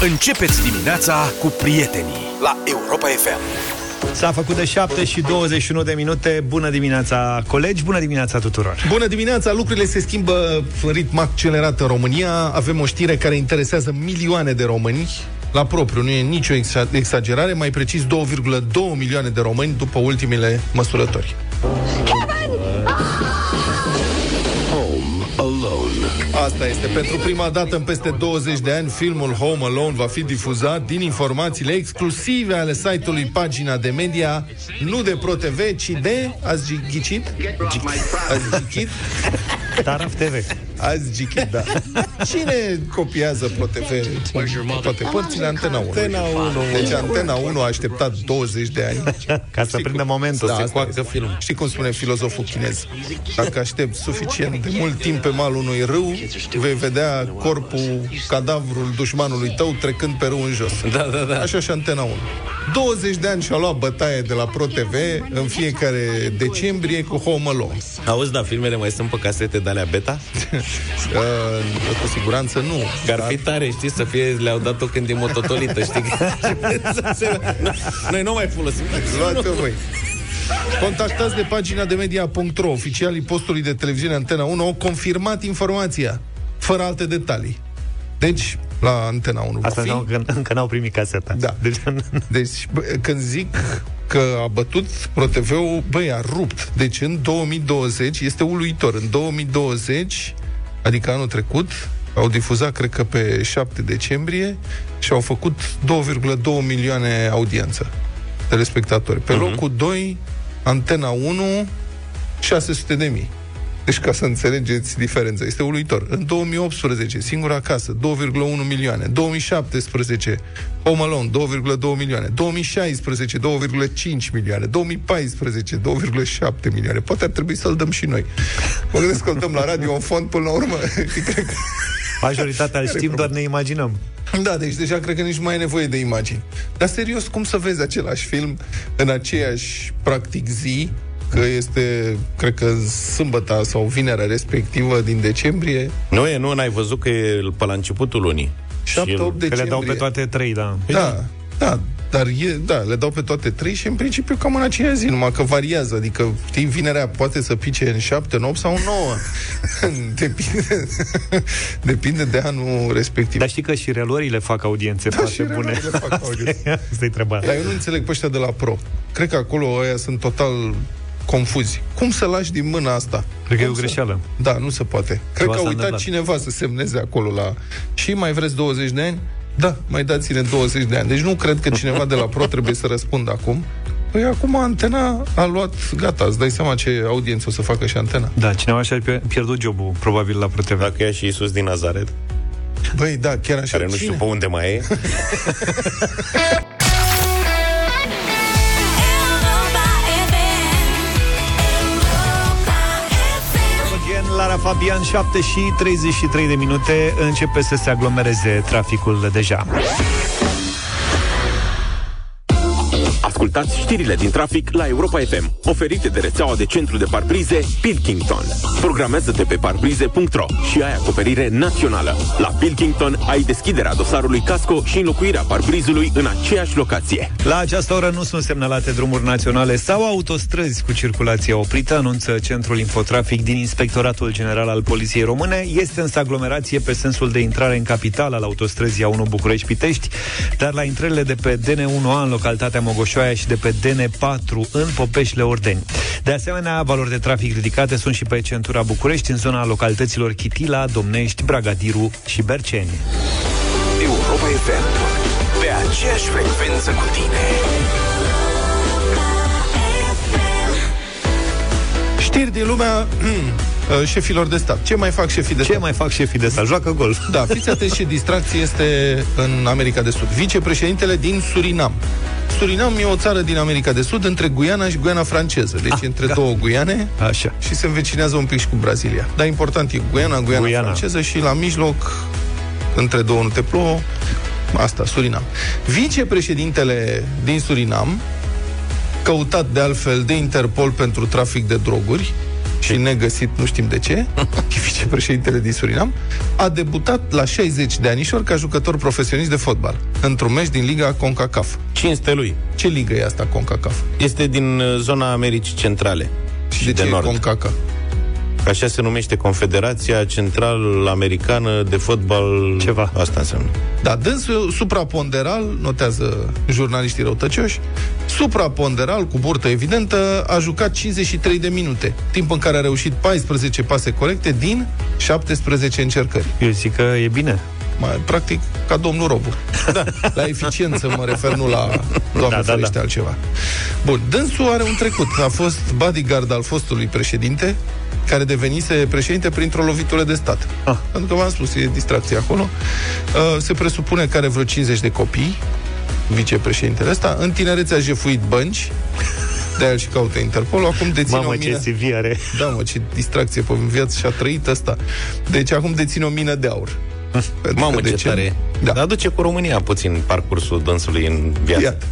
Începeți dimineața cu prietenii la Europa FM. S-a făcut de 7 și 21 de minute. Bună dimineața, colegi, bună dimineața tuturor. Bună dimineața, lucrurile se schimbă în ritm accelerat în România. Avem o știre care interesează milioane de români. La propriu, nu e nicio exagerare, mai precis 2,2 milioane de români după ultimele măsurători. Asta este. Pentru prima dată în peste 20 de ani, filmul Home Alone va fi difuzat din informațiile exclusive ale site-ului Pagina de Media, nu de ProTV, ci de... Azi ghicit? Azi ghicit? Taraf TV. Azi ghicit, da. Cine copiază ProTV toate părțile? Antena 1. Antena 1. Deci Antena 1 a așteptat 20 de ani. Ca să prindă momentul. Da, să asta coacă este. film. Știi cum spune filozoful chinez? Dacă aștept suficient de mult timp pe malul unui râu, vei vedea corpul, cadavrul dușmanului tău trecând pe râu în jos. Da, da, da. Așa și Antena 1. 20 de ani și-a luat bătaie de la ProTV în fiecare decembrie cu Home Alone. Auzi, da, filmele mai sunt pe casete de alea beta? Uh, cu siguranță nu. Că ar fi tare, știi, să fie, le-au dat-o când e mototolită, știi? Noi nu mai folosim. Luați-o voi. Contactați de pagina de media.ro Oficialii postului de televiziune Antena 1 au confirmat informația, fără alte detalii. Deci, la Antena 1 va Asta fi... nu, că încă n-au primit caseta. Da. Deci, Deci, bă, când zic că a bătut ProTV-ul, băi, a rupt. Deci în 2020, este uluitor, în 2020, adică anul trecut, au difuzat, cred că pe 7 decembrie, și au făcut 2,2 milioane audiență telespectatori. Pe uh-huh. locul 2, Antena 1, 600 de mii. Deci ca să înțelegeți diferența, este uluitor. În 2018, singura casă, 2,1 milioane. 2017, Home Alone, 2,2 milioane. 2016, 2,5 milioane. 2014, 2,7 milioane. Poate ar trebui să-l dăm și noi. Mă gândesc că îl dăm la radio în fond până la urmă. Cred că... majoritatea îl știm, doar ne imaginăm. Da, deci deja cred că nici mai e nevoie de imagini. Dar serios, cum să vezi același film în aceeași, practic, zi, că este, cred că, sâmbăta sau vinerea respectivă din decembrie, Nu e, nu, n-ai văzut că e pe la începutul lunii. 7-8 Și el- Că decembrie. le dau pe toate trei, da. Da, da, dar e, da, le dau pe toate trei și în principiu cam în aceea zi, numai că variază, adică, știi, vinerea poate să pice în 7, în 8 sau în 9. depinde, depinde de anul respectiv. Dar știi că și reluările fac audiențe Da, foarte și bune. reluările fac audiențe. Asta e treaba. Dar eu nu înțeleg pe ăștia de la Pro. Cred că acolo ăia sunt total confuzi. Cum să lași din mâna asta? Cred că e Cum o să- greșeală. Da, nu se poate. Cred Ceva că a s-a uitat întâmplat. cineva să semneze acolo la... Și mai vreți 20 de ani? Da, mai dați-ne 20 de ani. Deci nu cred că cineva de la Pro trebuie să răspundă acum. Păi acum antena a luat, gata, îți dai seama ce audiență o să facă și antena. Da, cineva și-a pier- pierdut jobul, probabil, la ProTV. Dacă e și Iisus din Nazaret, Băi, da, chiar așa. care nu știu Cine? pe unde mai e, Fabian, 7 și 33 de minute. Începe să se aglomereze traficul deja Ascultați știrile din trafic la Europa FM, oferite de rețeaua de centru de parbrize Pilkington. Programează-te pe parbrize.ro și ai acoperire națională. La Pilkington ai deschiderea dosarului casco și înlocuirea parbrizului în aceeași locație. La această oră nu sunt semnalate drumuri naționale sau autostrăzi cu circulație oprită, anunță Centrul Infotrafic din Inspectoratul General al Poliției Române. Este însă aglomerație pe sensul de intrare în capital al autostrăzii A1 București-Pitești, dar la intrările de pe DN1A în localitatea Mogoșoaia și de pe DN4 în Popeșle Ordeni. De asemenea, valori de trafic ridicate sunt și pe centura București, în zona localităților Chitila, Domnești, Bragadiru și Berceni. Europa FM. Pe aceeași frecvență cu tine. Știri din lumea uh, șefilor de stat. Ce mai fac șefii de Ce stat? mai fac șefii de stat? Joacă golf. Da, fiți atenți ce distracție este în America de Sud. Vicepreședintele din Surinam. Surinam e o țară din America de Sud între Guiana și Guiana franceză. Deci Ah, ah, între da. două Guiane Așa. și se învecinează un pic și cu Brazilia. Dar important e Guiana, Guiana, Guiana. Guiana. franceză și la mijloc, între două nu te plouă, asta, Surinam. Vicepreședintele din Surinam, căutat de altfel de Interpol pentru trafic de droguri, și negăsit, nu știm de ce, vicepreședintele din Surinam, a debutat la 60 de anișori ca jucător profesionist de fotbal, într-un meci din Liga CONCACAF. Cinste lui. Ce ligă e asta CONCACAF? Este din uh, zona Americii Centrale și, de, de, ce Nord. e CONCACA? Așa se numește Confederația Central-Americană de Fotbal. Ceva. Asta înseamnă. Da, dânsul supraponderal, notează jurnaliștii răutăcioși, supraponderal, cu burtă evidentă, a jucat 53 de minute, timp în care a reușit 14 pase corecte din 17 încercări. Eu zic că e bine. Mai, practic, ca domnul Robu. Da, la eficiență mă refer, nu la doamne Da, da, da, ferește da. altceva. Bun, dânsul are un trecut. A fost bodyguard al fostului președinte, care devenise președinte printr-o lovitură de stat. Ah. Pentru că v-am spus, e distracție acolo. Uh, se presupune că are vreo 50 de copii, vicepreședintele ăsta. În tinerețe a jefuit bănci, de-aia și caută Interpol. Acum deține Mamă, o ce mină... CV are. Da, mă, ce distracție pe viață și-a trăit ăsta. Deci acum deține o mină de aur. Pentru Mamă, că de ce tare. Da. Dar aduce cu România puțin parcursul dânsului în viață. Iată.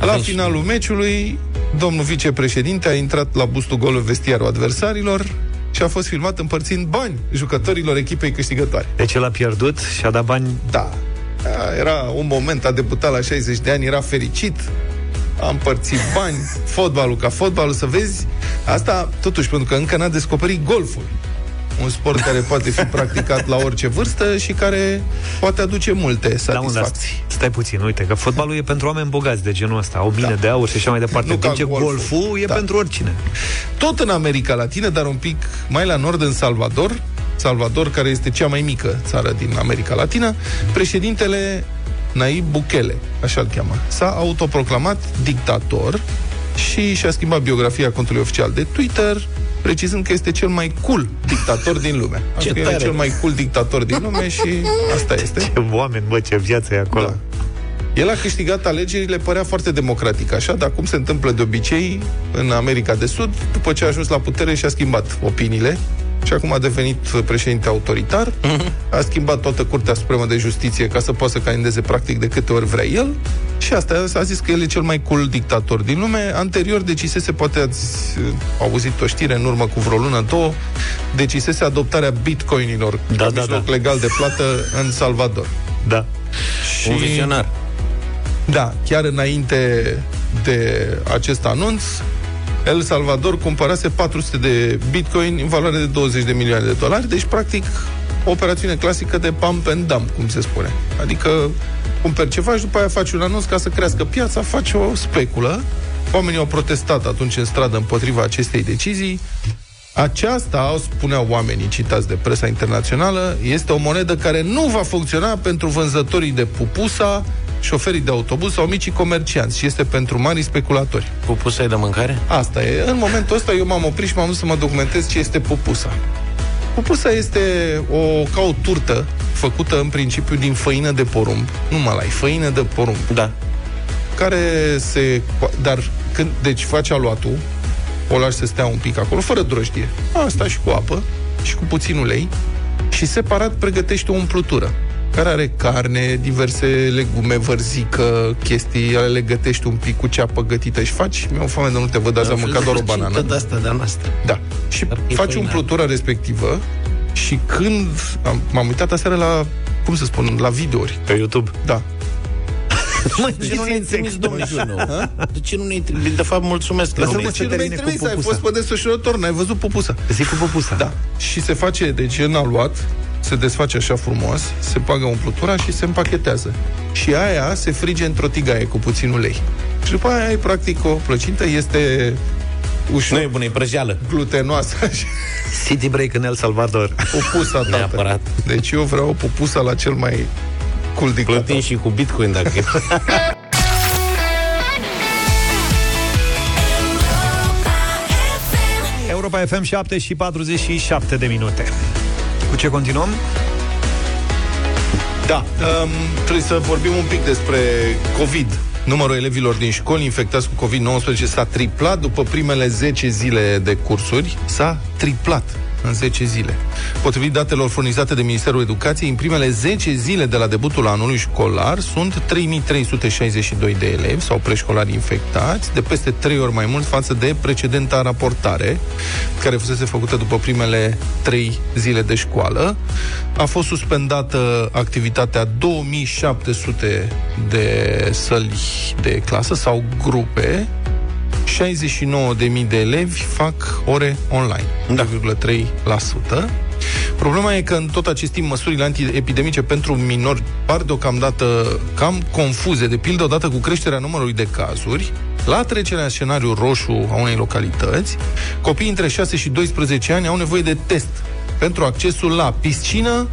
La Avem și- finalul meciului, domnul vicepreședinte a intrat la bustul gol în vestiarul adversarilor și a fost filmat împărțind bani jucătorilor echipei câștigătoare. Deci el a pierdut și a dat bani Da. A, Era un moment, a debutat la 60 de ani, era fericit, a împărțit bani, fotbalul ca fotbalul, să vezi. Asta, totuși, pentru că încă n-a descoperit golful. Un sport care poate fi practicat la orice vârstă și care poate aduce multe La unde satisfacții. Stai puțin, uite, că fotbalul e pentru oameni bogați de genul ăsta, o mine Da. de aur și așa mai departe. Nu În timp ca ce golful. golful e Da. pentru oricine. Tot în America Latină, dar un pic mai la nord, în Salvador, Salvador, care este cea mai mică țară din America Latină, președintele Nayib Bukele, așa îl cheamă, s-a autoproclamat dictator și și-a schimbat biografia contului oficial de Twitter, precizând că este cel mai cool dictator din lume. Ce Adică e tare! cel mai cool dictator din lume și asta este. Ce oameni, bă, ce viață e acolo. Da. El a câștigat alegerile, părea foarte democratic, așa, dar cum se întâmplă de obicei în America de Sud, după ce a ajuns la putere și-a schimbat opiniile și acum a devenit președinte autoritar, a schimbat toată Curtea Supremă de Justiție ca să poată să candideze practic de câte ori vrea el și asta a zis că el e cel mai cool dictator din lume. Anterior decisese, poate ați uh, auzit o știre în urmă cu vreo lună, două, decisese adoptarea bitcoinilor Da, ca da, mijloc da. legal de plată în Salvador. Da. Și... Un vizionar. Da, chiar înainte de acest anunț, El Salvador cumpărase 400 de bitcoin în valoare de 20 de milioane de dolari, deci practic o operațiune clasică de pump and dump, cum se spune. Adică cumperi ceva și după aia faci un anunț ca să crească piața, faci o speculă. Oamenii au protestat atunci în stradă împotriva acestei decizii. Aceasta, spuneau oamenii citați de presa internațională, este o monedă care nu va funcționa pentru vânzătorii de pupusa, șoferii de autobuz sau micii comercianți și este pentru mari speculatori. Pupusa de mâncare? Asta e. În momentul ăsta eu m-am oprit și m-am dus să mă documentez ce este pupusa. Pupusa este o, ca o turtă făcută în principiu din făină de porumb. Nu malai, făină de porumb. Da. Care se... Dar când... Deci faci aluatul, o lași să stea un pic acolo, fără drojdie. Asta și cu apă și cu puțin ulei și separat pregătești o umplutură care are carne, diverse legume, vărzică, chestii, le gătești un pic cu ceapă gătită și faci, mi-au foame de nu te văd, azi am mâncat doar o banană. De asta de noastră. Da. Și Dar e faci făină. umplutura respectivă și când am, m-am uitat aseară la, cum să spun, la videouri. Pe YouTube. Da. Măi, De ce nu ne-ai trimis, domnule Junu? De ce nu ne-ai trimis? De fapt, mulțumesc că nu Lasă-mă ne-ai să Ce nu mi-ai termine cu trimis? Ai pupusa. fost pe desfășurător, n-ai văzut pupusa. Zic cu pupusa. Da. Și se face, deci în aluat, se desface așa frumos, se pagă umplutura și se împachetează. Și aia se frige într-o tigaie cu puțin ulei. Și după aia ai practic o plăcintă, este Nu ușor e bună, e prăjeală. glutenoasă și City Break în El Salvador. pupusa tată. Neapărat. Deci eu vreau o pupusa la cel mai cool dictator. Plătim și cu bitcoin dacă e. Europa FM 7 și 47 de minute. Cu ce continuăm? Da, um, trebuie să vorbim un pic despre COVID. Numărul elevilor din școli infectați cu COVID-19 s-a triplat după primele 10 zile de cursuri. S-a triplat. În 10 zile. Potrivit datelor furnizate de Ministerul Educației, în primele 10 zile de la debutul anului școlar sunt 3362 de elevi sau preșcolari infectați, de peste 3 ori mai mult față de precedenta raportare, care fusese făcută după primele 3 zile de școală. A fost suspendată activitatea 2700 de săli de clasă sau grupe 69.000 de elevi fac ore online, da. 3%. Problema e că în tot acest timp măsurile antiepidemice pentru minori par deocamdată cam confuze, de pildă odată cu creșterea numărului de cazuri, la trecerea în scenariul roșu a unei localități, copiii între 6 și 12 ani au nevoie de test pentru accesul la piscină,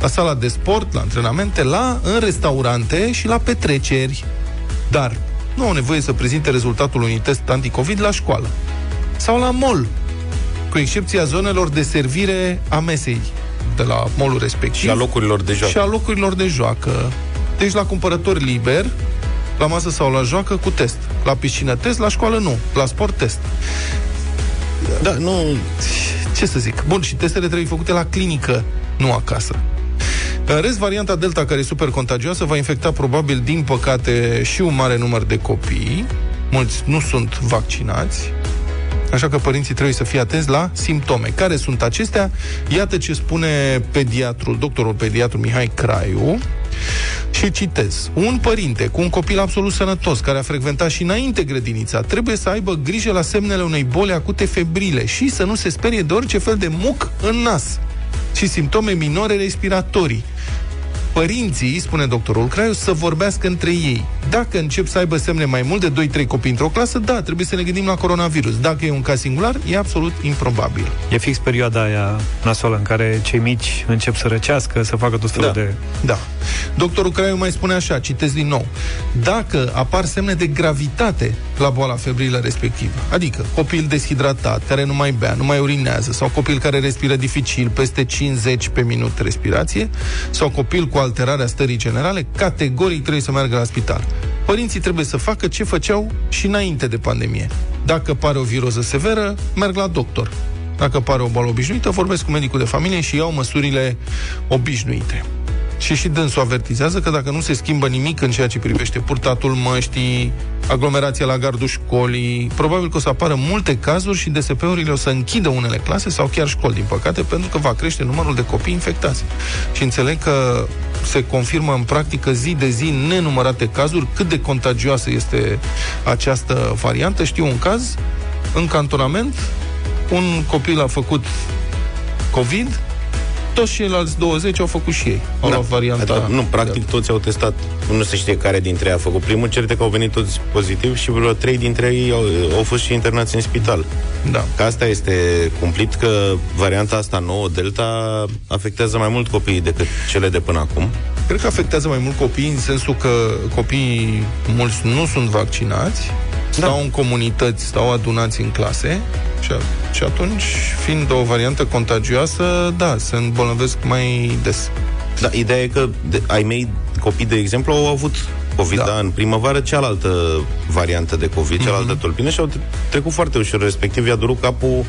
la sala de sport, la antrenamente, la în restaurante și la petreceri. Dar nu au nevoie să prezinte rezultatul unui test anticovid la școală sau la mall, cu excepția zonelor de servire a mesei de la molul respectiv. Și a locurilor de joacă. Și a locurilor de joacă. Deci la cumpărător liber, la masă sau la joacă cu test. La piscină test, la școală nu. La sport test. Da, nu... Ce să zic? Bun, și testele trebuie făcute la clinică, nu acasă. În rest, varianta Delta, care e super contagioasă, va infecta probabil, din păcate, și un mare număr de copii. Mulți nu sunt vaccinați. Așa că părinții trebuie să fie atenți la simptome. Care sunt acestea? Iată ce spune pediatrul, doctorul pediatru Mihai Craiu. Și citez. Un părinte cu un copil absolut sănătos, care a frecventat și înainte grădinița, trebuie să aibă grijă la semnele unei boli acute febrile și să nu se sperie de orice fel de muc în nas și simptome minore respiratorii părinții, spune doctorul Craiu, să vorbească între ei. Dacă încep să aibă semne mai mult de 2-3 copii într-o clasă, da, trebuie să ne gândim la coronavirus. Dacă e un caz singular, e absolut improbabil. E fix perioada aia nasoală în care cei mici încep să răcească, să facă tot felul da. de... Da. Doctorul Craiu mai spune așa, citesc din nou. Dacă apar semne de gravitate la boala febrilă respectivă, adică copil deshidratat, care nu mai bea, nu mai urinează, sau copil care respiră dificil, peste 50 pe minut respirație, sau copil cu alterarea stării generale, categoric trebuie să meargă la spital. Părinții trebuie să facă ce făceau și înainte de pandemie. Dacă pare o viroză severă, merg la doctor. Dacă pare o boală obișnuită, vorbesc cu medicul de familie și iau măsurile obișnuite. Și și dânsul avertizează că dacă nu se schimbă nimic în ceea ce privește purtatul măștii, aglomerația la gardul școlii, probabil că o să apară multe cazuri și DSP-urile o să închidă unele clase sau chiar școli, din păcate, pentru că va crește numărul de copii infectați. Și înțeleg că se confirmă în practică zi de zi nenumărate cazuri cât de contagioasă este această variantă. Știu un caz, în cantonament, un copil a făcut COVID, toți ceilalți 20 au făcut și ei. Au da. luat varianta. Adică, nu, practic toți au testat. Nu se știe care dintre ei a făcut primul. Certe că au venit toți pozitiv și vreo trei dintre ei au, au fost și internați în spital. Da. Că asta este cumplit că varianta asta nouă, Delta, afectează mai mult copiii decât cele de până acum. Cred că afectează mai mult copiii în sensul că copiii mulți nu sunt vaccinați, da. stau în comunități, stau adunați în clase și, și atunci, fiind o variantă contagioasă, da, se îmbolnăvesc mai des. Da, ideea e că de, ai mei copii, de exemplu, au avut COVID da. da în primăvară, cealaltă variantă de COVID, mm-hmm. cealaltă tulpină și au trecut foarte ușor, respectiv i-a durut capul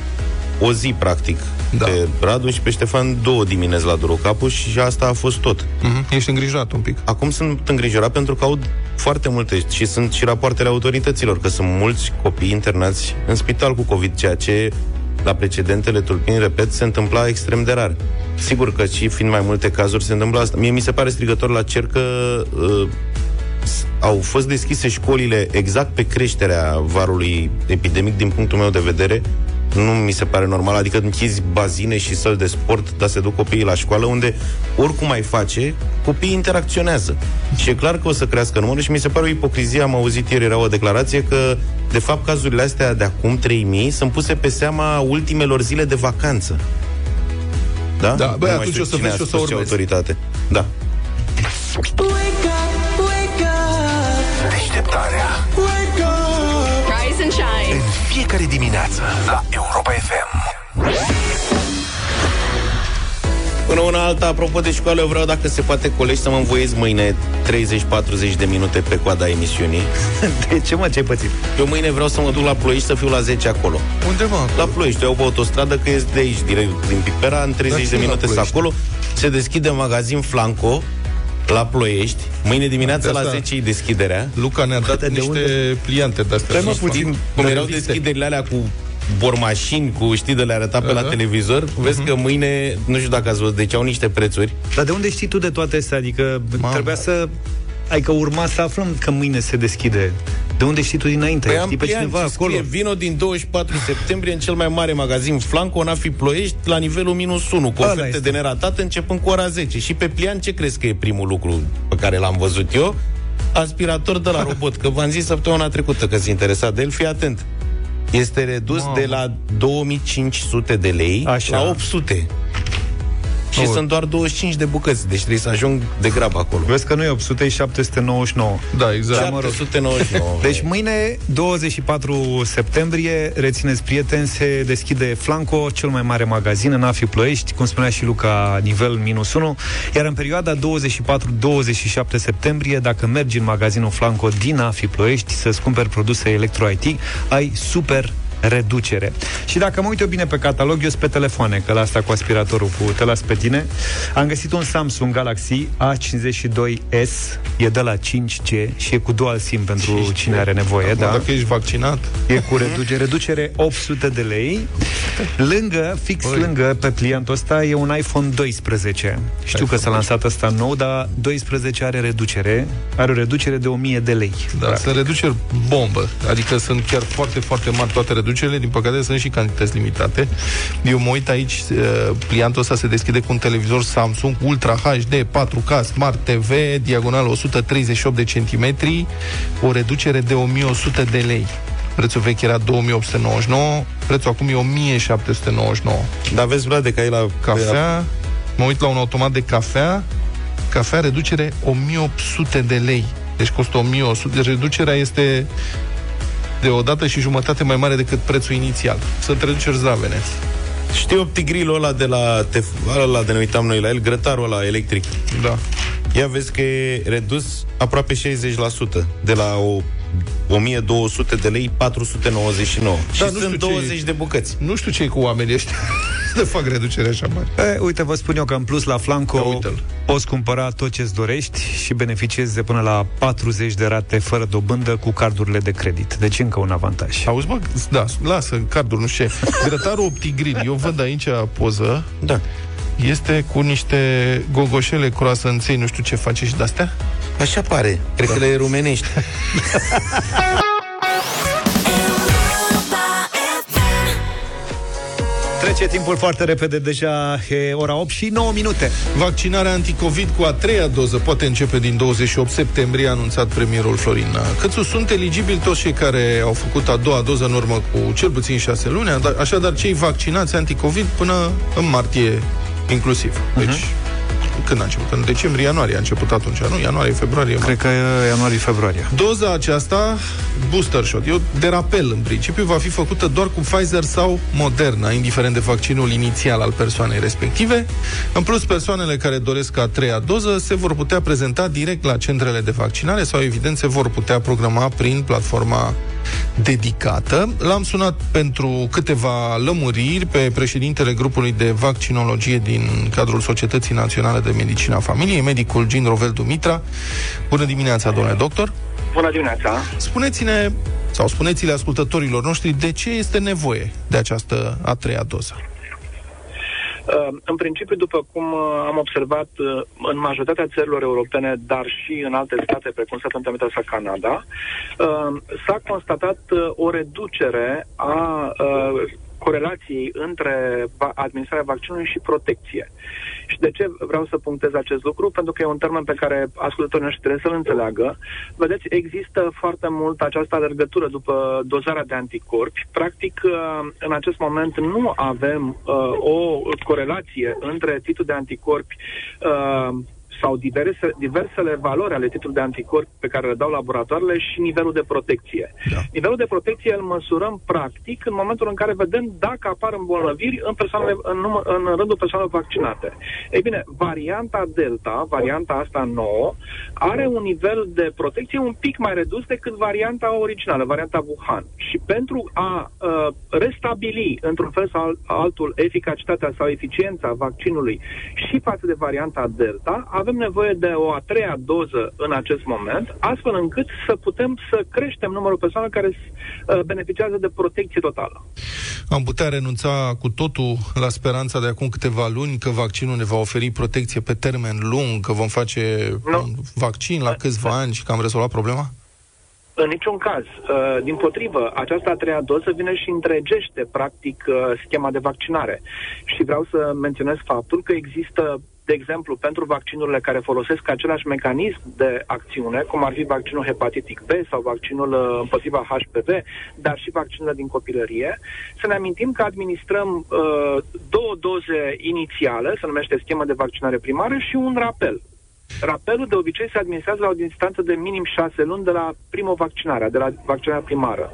o zi, practic, da. pe Radu și pe Ștefan două dimineți la durut capul și asta a fost tot. Mm-hmm. Ești îngrijorat un pic. Acum sunt îngrijorat pentru că aud foarte multe și sunt și rapoartele autorităților că sunt mulți copii internați în spital cu COVID, ceea ce la precedentele tulpini, repet, se întâmpla extrem de rar. Sigur că și fiind mai multe cazuri se întâmplă asta. Mie mi se pare strigător la cer că uh, au fost deschise școlile exact pe creșterea varului epidemic din punctul meu de vedere nu mi se pare normal, adică închizi bazine și săli de sport, dar se duc copiii la școală, unde oricum mai face, copiii interacționează. Și e clar că o să crească numărul și mi se pare o ipocrizie, am auzit ieri, era o declarație că, de fapt, cazurile astea de acum, 3000, sunt puse pe seama ultimelor zile de vacanță. Da? Da, băi, atunci o să vezi și o să urmezi. autoritate. Da. Deșteptarea Rise and shine. în fiecare dimineață la Europa FM. Până una alta, apropo de școală, eu vreau, dacă se poate, colegi, să mă învoiesc mâine 30-40 de minute pe coada emisiunii. De ce mă, ce ai pățit? Eu mâine vreau să mă duc la Ploiești să fiu la 10 acolo. Unde, mă? La Ploiești, eu pe autostradă, că ies de aici, direct din Pipera, în 30 Dar de ce la minute sunt Ploiești? acolo. Se deschide magazin Flanco la Ploiești. Mâine dimineața De la asta- 10 e deschiderea. Luca ne-a dat De niște unde? pliante de-astea. Stai, mă, Știi? puțin. Cum de erau reviste. deschiderile alea cu bormașini, cu știi de le arăta pe la Aha. televizor, vezi Mhm. că mâine, nu știu dacă ați văzut, deci au niște prețuri. Dar de unde știi tu de toate astea? Adică Mamă. trebuia să... Adică urma să aflăm că mâine se deschide. De unde știi tu dinainte? Păi am știi pe pliant cineva ce acolo? scrie vino din 24 septembrie în cel mai mare magazin Flanco, în Afi Ploiești, la nivelul minus 1, cu Ăla oferte este. de neratat începând cu ora 10. Și pe pliant ce crezi că e primul lucru pe care l-am văzut eu? Aspirator de la robot, că v-am zis săptămâna trecută că s interesat de el, fii atent. Este redus Mamă. de la 2500 de lei Așa. la 800. Și Oh. sunt doar 25 de bucăți, deci trebuie să ajung de grab acolo. Vezi că nu e 800, e 799. Da, exact. Da, mă rog. 799. Deci mâine, 24 septembrie, rețineți prieteni, se deschide Flanco, cel mai mare magazin în Afi Ploiești, cum spunea și Luca, nivel minus 1, iar în perioada 24-27 septembrie, dacă mergi în magazinul Flanco din Afi Ploiești să-ți cumperi produse electro-IT, ai super reducere. Și dacă mă uit eu bine pe catalog, eu sunt pe telefoane, că la asta cu aspiratorul, cu te las pe tine, am găsit un Samsung Galaxy A52s, e de la 5G și e cu dual SIM pentru cine are nevoie, Acum, da? Dacă ești vaccinat, E cu reducere, reducere 800 de lei. Lângă, fix Oi. lângă, pe pliantul ăsta, e un iPhone 12. Știu că s-a lansat ăsta nou, dar 12 are reducere. Are o reducere de 1000 de lei. da, sunt reduceri bombă. Adică sunt chiar foarte, foarte mari toate reducerile. Din păcate sunt și cantități limitate. Eu mă uit aici, uh, pliantul ăsta se deschide cu un televizor Samsung Ultra HD 4K Smart TV, diagonal 138 de centimetri, o reducere de 1100 de lei. Prețul vechi era 2899, prețul acum e 1799. Dar vezi, Vlade, că ai la... Cafea, mă uit la un automat de cafea, cafea reducere 1800 de lei. Deci costă 1100. Deci reducerea este de o dată și jumătate mai mare decât prețul inițial. Sunt reduceri zlavene. Știi optigrilul ăla de la... Tef... ăla de ne uitam noi la el, grătarul ăla electric. Da. Ia vezi că e redus aproape 60%. De la o 1200 de lei, 499. Da, și nu sunt știu ce 20 e. de bucăți. Nu știu ce e cu oamenii ăștia de fac reducere așa mare. E, uite, vă spun eu că în plus la Ia Flanco uite-l. poți cumpăra tot ce-ți dorești și beneficiezi de până la 40 de rate fără dobândă cu cardurile de credit. Deci încă un avantaj. Auzi, bă, da, lasă cardul, nu știu ce. Grătarul Optigril, eu văd aici poză, Da. Este cu niște gogoșele croasănței, nu știu ce face și de-astea. Așa pare. Cred că le rumenești. Trece timpul foarte repede, deja e ora 8 și 9 minute. Vaccinarea anticovid cu a treia doză poate începe din 28 septembrie, a anunțat premierul Florin Cățu. Sunt eligibili toți cei care au făcut a doua doză în urmă cu cel puțin 6 luni, dar- așadar cei vaccinați anticovid până în martie inclusiv. Deci, când a început? În decembrie, ianuarie a început atunci, nu? Ianuarie, februarie, Cred că e ianuarie-februarie. Doza aceasta, booster shot, e o de rapel în principiu, va fi făcută doar cu Pfizer sau Moderna, indiferent de vaccinul inițial al persoanei respective. În plus, persoanele care doresc a treia doză se vor putea prezenta direct la centrele de vaccinare sau, evident, se vor putea programa prin platforma dedicată. L-am sunat pentru câteva lămuriri pe președintele grupului de vaccinologie din cadrul Societății Naționale de Medicina Familiei, medicul Gin Rovel Dumitra. Bună dimineața, domnule doctor! Bună dimineața! Spuneți-ne, sau spuneți-le ascultătorilor noștri, de ce este nevoie de această a treia doză? Uh, În principiu, după cum uh, am observat uh, în majoritatea țărilor europene, dar și în alte state, precum Statele Unite sau Canada, uh, s-a constatat uh, o reducere a uh, corelației între va- administrarea vaccinului și protecție. Și de ce vreau să punctez acest lucru? Pentru că e un termen pe care ascultătorii noștri trebuie să-l înțeleagă. Vedeți, există foarte mult această alergătură după dozarea de anticorpi. Practic, uh, în acest moment nu avem uh, o corelație între titlul de anticorpi uh, sau diverse, diversele valori ale titlului de anticorpi pe care le dau laboratoarele și nivelul de protecție. Da. Nivelul de protecție îl măsurăm practic în momentul în care vedem dacă apar îmbolnăviri în, persoanele, în, număr, în rândul persoanelor vaccinate. Ei bine, varianta Delta, varianta asta nouă, are un nivel de protecție un pic mai redus decât varianta originală, varianta Wuhan. Și pentru a uh, restabili într-un fel sau altul eficacitatea sau eficiența vaccinului și față de varianta Delta, avem nevoie de o a treia doză în acest moment, astfel încât să putem să creștem numărul persoanelor care uh, beneficiază de protecție totală. Am putea renunța cu totul la speranța de acum câteva luni că vaccinul ne va oferi protecție pe termen lung, că vom face Nu. un vaccin la câțiva ani și că am rezolvat problema? În niciun caz. Uh, Din potrivă, această a treia doză vine și întregește, practic, uh, schema de vaccinare. Și vreau să menționez faptul că există, de exemplu, pentru vaccinurile care folosesc același mecanism de acțiune, cum ar fi vaccinul hepatitic B sau vaccinul uh, împotriva HPV, dar și vaccinurile din copilărie, să ne amintim că administrăm uh, două doze inițiale, se numește schemă de vaccinare primară, și un rapel. Rapelul de obicei se administrează la o distanță de minim 6 luni de la prima vaccinare, de la vaccinarea primară.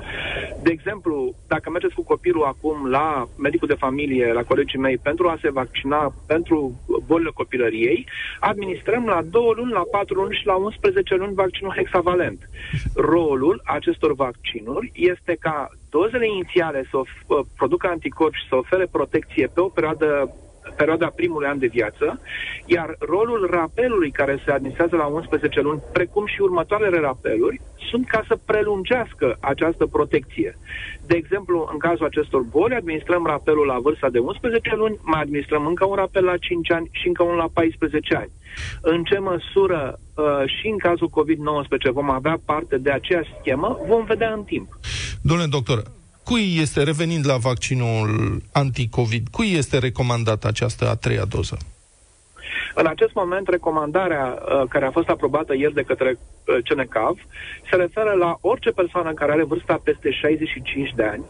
De exemplu, dacă mergeți cu copilul acum la medicul de familie, la colegii mei, pentru a se vaccina pentru bolile copilăriei, administrăm la 2 luni, la 4 luni și la 11 luni vaccinul hexavalent. Rolul acestor vaccinuri este ca dozele inițiale să of- uh, producă anticorpi și să ofere protecție pe o perioadă perioada primului an de viață, iar rolul rapelului care se administrează la 11 luni, precum și următoarele rapeluri, sunt ca să prelungească această protecție. De exemplu, în cazul acestor boli, administrăm rapelul la vârsta de 11 luni, mai administrăm încă un rapel la 5 ani și încă unul la 14 ani. În ce măsură uh, și în cazul COVID-19 vom avea parte de aceeași schemă, vom vedea în timp. Domnule doctor, cui este, revenind la vaccinul anticovid, cui este recomandată această a treia doză? În acest moment, recomandarea uh, care a fost aprobată ieri de către uh, CNCAV se referă la orice persoană care are vârsta peste 65 de ani,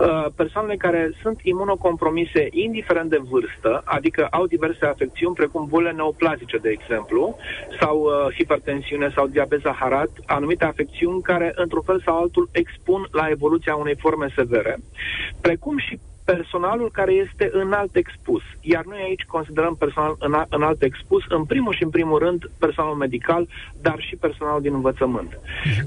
uh, persoanele care sunt imunocompromise indiferent de vârstă, adică au diverse afecțiuni precum bolile neoplazice, de exemplu, sau uh, hipertensiune sau diabet zaharat, anumite afecțiuni care, într-un fel sau altul, expun la evoluția unei forme severe, precum și personalul care este înalt expus. Iar noi aici considerăm personal îna- înalt expus, în primul și în primul rând, personalul medical, dar și personalul din învățământ.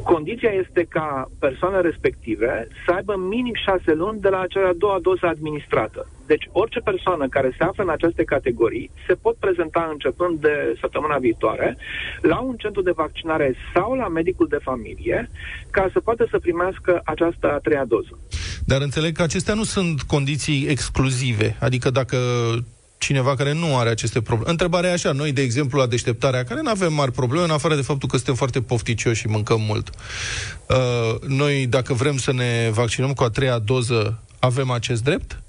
Condiția este ca persoanele respective să aibă minim șase luni de la cea de-a doua doză administrată. Deci orice persoană care se află în aceste categorii se pot prezenta începând de săptămâna viitoare la un centru de vaccinare sau la medicul de familie ca să poată să primească această a treia doză. Dar înțeleg că acestea nu sunt condiții exclusive. Adică dacă cineva care nu are aceste probleme. Întrebarea e așa, noi, de exemplu, la deșteptarea, care nu avem mari probleme, în afară de faptul că suntem foarte pofticioși și mâncăm mult. Uh, noi, dacă vrem să ne vaccinăm cu a treia doză, avem acest drept?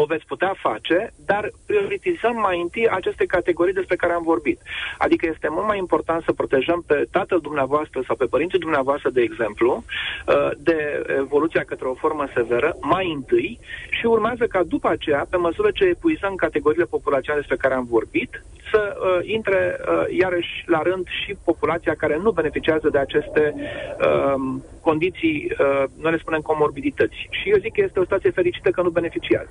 O veți putea face, dar prioritizăm mai întâi aceste categorii despre care am vorbit. Adică este mult mai important să protejăm pe tatăl dumneavoastră sau pe părinții dumneavoastră, de exemplu, uh, de evoluția către o formă severă, mai întâi, și urmează ca după aceea, pe măsură ce epuizăm categoriile populaționale despre care am vorbit, să uh, intre uh, iarăși la rând și populația care nu beneficiază de aceste uh, condiții, uh, noi le spunem comorbidități. Și eu zic că este o situație fericită că nu beneficiază.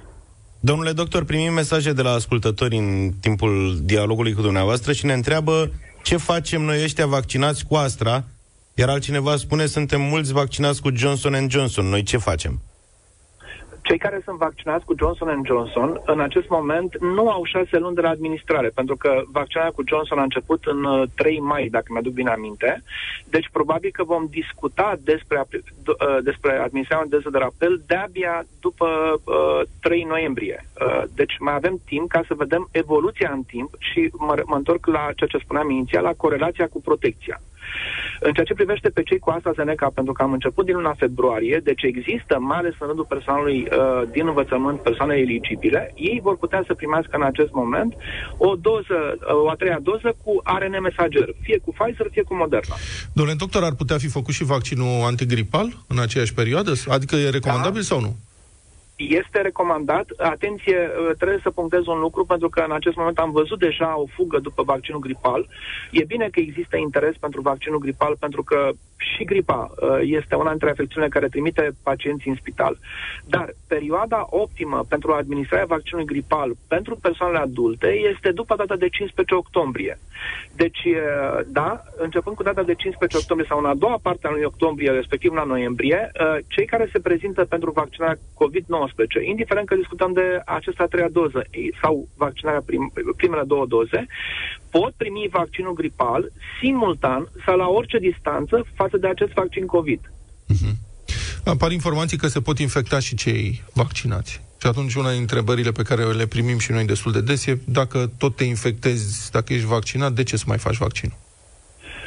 Domnule doctor, primim mesaje de la ascultători în timpul dialogului cu dumneavoastră și ne întreabă ce facem noi ăștia vaccinați cu Astra, iar altcineva spune suntem mulți vaccinați cu Johnson Johnson. Noi ce facem? Cei care sunt vaccinați cu Johnson Johnson, în acest moment, nu au șase luni de la administrare, pentru că vaccinarea cu Johnson a început în uh, 3 mai, dacă mi-aduc bine aminte. Deci, probabil că vom discuta despre, apli- d- uh, despre administrarea de de rapel de-abia după uh, 3 noiembrie. Uh, deci, mai avem timp ca să vedem evoluția în timp și mă, mă întorc la ceea ce spuneam inițial, la corelația cu protecția. În ceea ce privește pe cei cu AstraZeneca, pentru că am început din luna februarie, deci există, mai ales în rândul personalului uh, din învățământ, persoane eligibile, ei vor putea să primească în acest moment o doză, uh, o a treia doză cu ARN mesager, fie cu Pfizer, fie cu Moderna. Domnule doctor, ar putea fi făcut și vaccinul antigripal în aceeași perioadă? Adică e recomandabil da. sau nu? Este recomandat. Atenție, uh, trebuie să punctez un lucru, pentru că în acest moment am văzut deja o fugă după vaccinul gripal. E bine că există interes pentru vaccinul gripal, pentru că și gripa uh, este una dintre afecțiunile care trimite pacienții în spital. Dar perioada optimă pentru administrarea vaccinului gripal pentru persoanele adulte este după data de 15 octombrie. Deci, uh, da, începând cu data de 15 octombrie sau în a doua parte a lui octombrie, respectiv la noiembrie, cei care se prezintă pentru vaccinarea COVID-19 indiferent că discutăm de această a treia doză sau vaccinarea prim, primele două doze, pot primi vaccinul gripal simultan sau la orice distanță față de acest vaccin COVID. Uh-huh. Apar informații că se pot infecta și cei vaccinați. Și atunci una din întrebările pe care le primim și noi destul de des e dacă tot te infectezi, dacă ești vaccinat, de ce să mai faci vaccinul?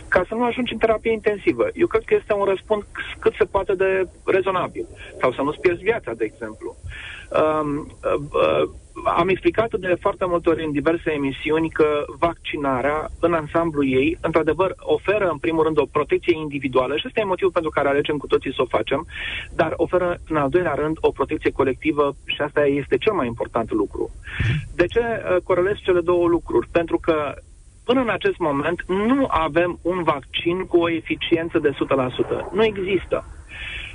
Ca să nu ajungi în terapie intensivă. Eu cred că este un răspuns cât se poate de rezonabil. Sau să nu-ți pierzi viața, de exemplu. Um, uh, uh, am explicat de foarte multe ori în diverse emisiuni că vaccinarea, în ansamblu ei, într-adevăr, oferă, în primul rând, o protecție individuală și ăsta e motivul pentru care alegem cu toții să o facem, dar oferă, în al doilea rând, o protecție colectivă și asta este cel mai important lucru. De ce uh, corelez cele două lucruri? Pentru că Până în acest moment nu avem un vaccin cu o eficiență de 100%. Nu există.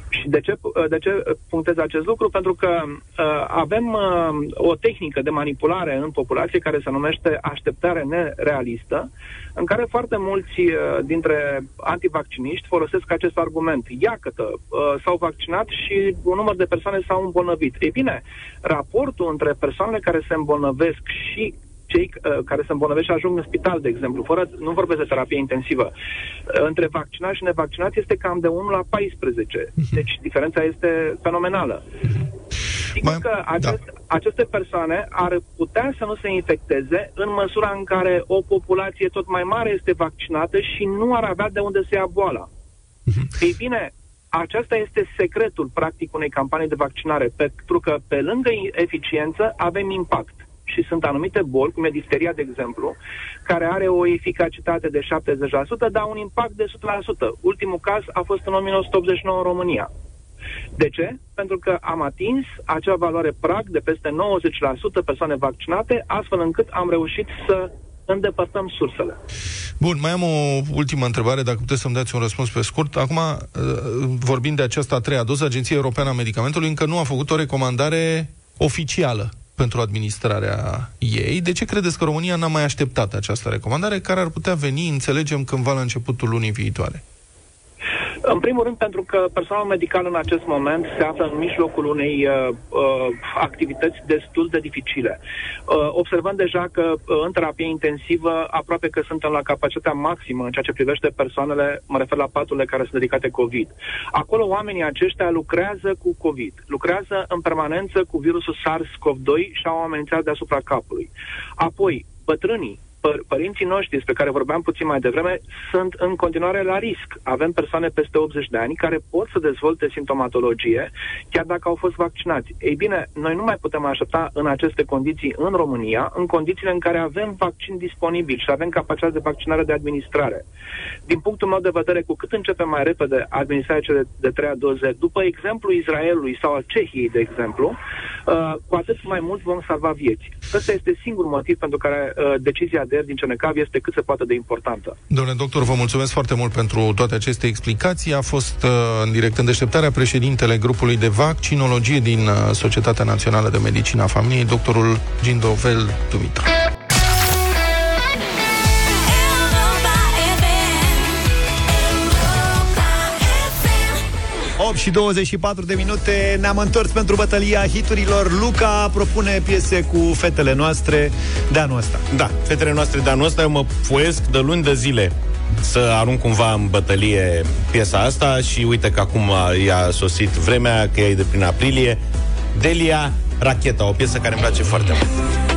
Și de ce, de ce punctez acest lucru? Pentru că uh, avem uh, o tehnică de manipulare în populație care se numește așteptare nerealistă, în care foarte mulți uh, dintre antivacciniști folosesc acest argument. Iată, uh, s-au vaccinat și un număr de persoane s-au îmbolnăvit. Ei bine, raportul între persoanele care se îmbolnăvesc și cei uh, care se îmbolnăvesc și ajung în spital, de exemplu, fără, nu vorbesc de terapie intensivă, uh, între vaccinați și nevaccinat este cam de 1 la 14. Mhm. Deci diferența este fenomenală. Sigur Mai, că acest, da. aceste persoane ar putea să nu se infecteze în măsura în care o populație tot mai mare este vaccinată și nu ar avea de unde să ia boala. Uh-huh. Ei bine, acesta este secretul, practic, unei campanii de vaccinare, pentru că, pe lângă eficiență, avem impact și sunt anumite boli, cum e difteria, de exemplu, care are o eficacitate de 70%, dar un impact de 100%. Ultimul caz a fost în 1989 în România. De ce? Pentru că am atins acea valoare prag de peste 90% persoane vaccinate, astfel încât am reușit să îndepărtăm sursele. Bun, mai am o ultimă întrebare, dacă puteți să-mi dați un răspuns pe scurt. Acum, uh, vorbind de această a treia doză, Agenția Europeană a Medicamentului încă nu a făcut o recomandare oficială pentru administrarea ei. De ce credeți că România n-a mai așteptat această recomandare, care ar putea veni, înțelegem, cândva la începutul lunii viitoare? În primul rând pentru că personalul medical în acest moment se află în mijlocul unei uh, uh, activități destul de dificile. Uh, observăm deja că uh, în terapie intensivă aproape că suntem la capacitatea maximă în ceea ce privește persoanele, mă refer la paturile care sunt dedicate COVID. Acolo oamenii aceștia lucrează cu COVID, lucrează în permanență cu virusul SARS-CoV-2 și au amenințat deasupra capului. Apoi, bătrânii păr- părinții noștri, despre care vorbeam puțin mai devreme, sunt în continuare la risc. Avem persoane peste 80 de ani care pot să dezvolte simptomatologie, chiar dacă au fost vaccinați. Ei bine, noi nu mai putem aștepta în aceste condiții în România, în condițiile în care avem vaccin disponibil și avem capacitate de vaccinare de administrare. Din punctul meu de vedere, cu cât începem mai repede administrarea cele de treia doze, după exemplu Israelului sau al Cehiei, de exemplu, uh, cu atât mai mult vom salva vieți. Ăsta este singur motiv pentru care uh, decizia de din Cenecav este cât se poate de importantă. Domnule doctor, vă mulțumesc foarte mult pentru toate aceste explicații. A fost uh, în direct în deșteptarea președintele grupului de vaccinologie din uh, Societatea Națională de Medicină a Familiei, doctorul Gindovel Dumitru. 8 și 24 de minute Ne-am întors pentru bătălia hiturilor Luca propune piese cu fetele noastre De anul ăsta Da, fetele noastre de anul ăsta Eu mă foiesc de luni de zile să arunc cumva în bătălie piesa asta și uite că acum i-a sosit vremea, că e de prin aprilie. Delia Racheta, o piesă care îmi place foarte mult.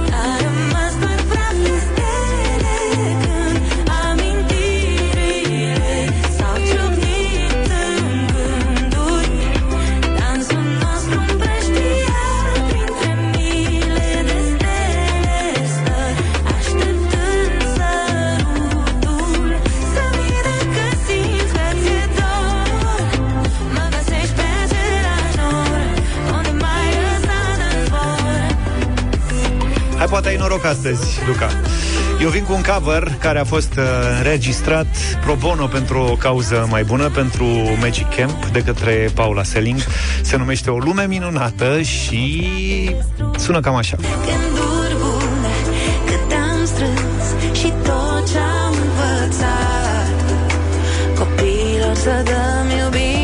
Poate ai noroc astăzi, Luca. Eu vin cu un cover care a fost uh, înregistrat pro bono pentru o cauză mai bună, pentru Magic Camp, de către Paula Selling. Se numește O lume minunată și sună cam așa. Gânduri bune Cât am strâns Și tot ce-am învățat Copiilor să dăm iubirea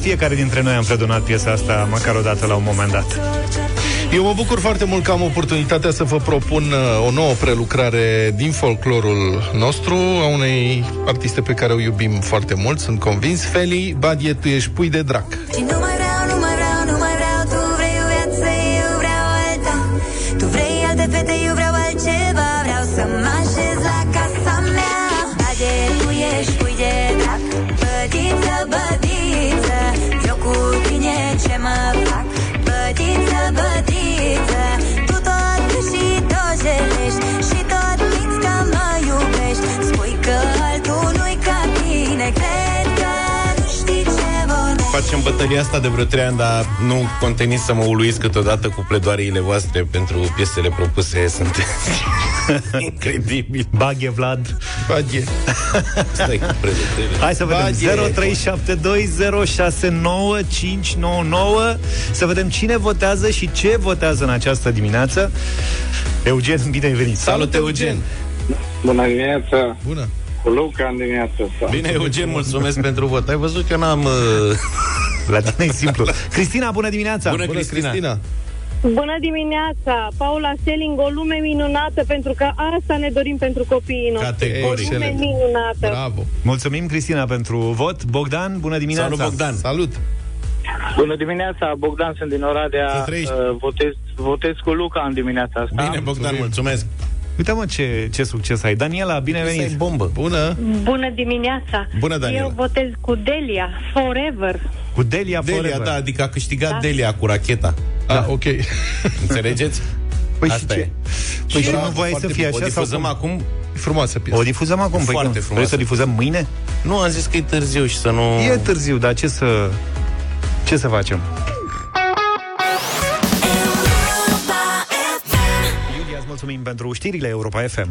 fiecare dintre noi am predonat piesa asta măcar o dată la un moment dat. Eu mă bucur foarte mult că am oportunitatea să vă propun uh, o nouă prelucrare din folclorul nostru, a unei artiste pe care o iubim foarte mult, sunt convins. Feli, Badie, tu ești pui de drac. Și nu mai vreau, nu mai Facem bătălia asta de vreo trei ani, dar nu conteniți să mă uluiți câteodată cu pledoariile voastre pentru piesele propuse. Sunteți incredibil. Baghe Vlad. Badie. Stai cu prezentările. Hai să vedem. 0372069599 Să vedem cine votează și ce votează în această dimineață. Eugen, bine ai venit. Salut, Eugen! Bună dimineața, Bună! cu Luca în dimineața asta. Bine, Eugen, mulțumesc pentru vot. Ai văzut că n-am... Uh... La tine e simplu. Cristina, bună dimineața! Bună, Bună, Cristina. Cristina! Bună dimineața! Paula Selling, o lume minunată, pentru că asta ne dorim pentru copiii noștri. Categoric. O lume Excelent. minunată. Bravo! Mulțumim, Cristina, pentru vot. Bogdan, bună dimineața! Salut, Bogdan. Salut! Bună dimineața, Bogdan, sunt din Să Oradea. trăiești. Uh, votez, votez cu Luca în dimineața asta. Bine, Bogdan, mulțumesc. Uite mă ce, ce succes ai. Daniela, bine ai Asta e venit! bombă. Bună! Bună dimineața! Bună, Daniela. Eu votez cu Delia, Forever. Cu Delia, Delia, Forever. da, adică a câștigat Da. Delia cu racheta. Ah, ok. Înțelegeți? Păi Asta și e. ce? Păi și Da, nu voiai să foarte fie bun. O așa sau difuzăm cum? acum? E frumoasă piesă. O difuzăm acum? Păi Foarte când? frumoasă. Vrei să o difuzăm mâine? Nu, am zis că e târziu și să nu... E târziu, dar ce să... Ce să facem? Mulțumim pentru știrile Europa FM.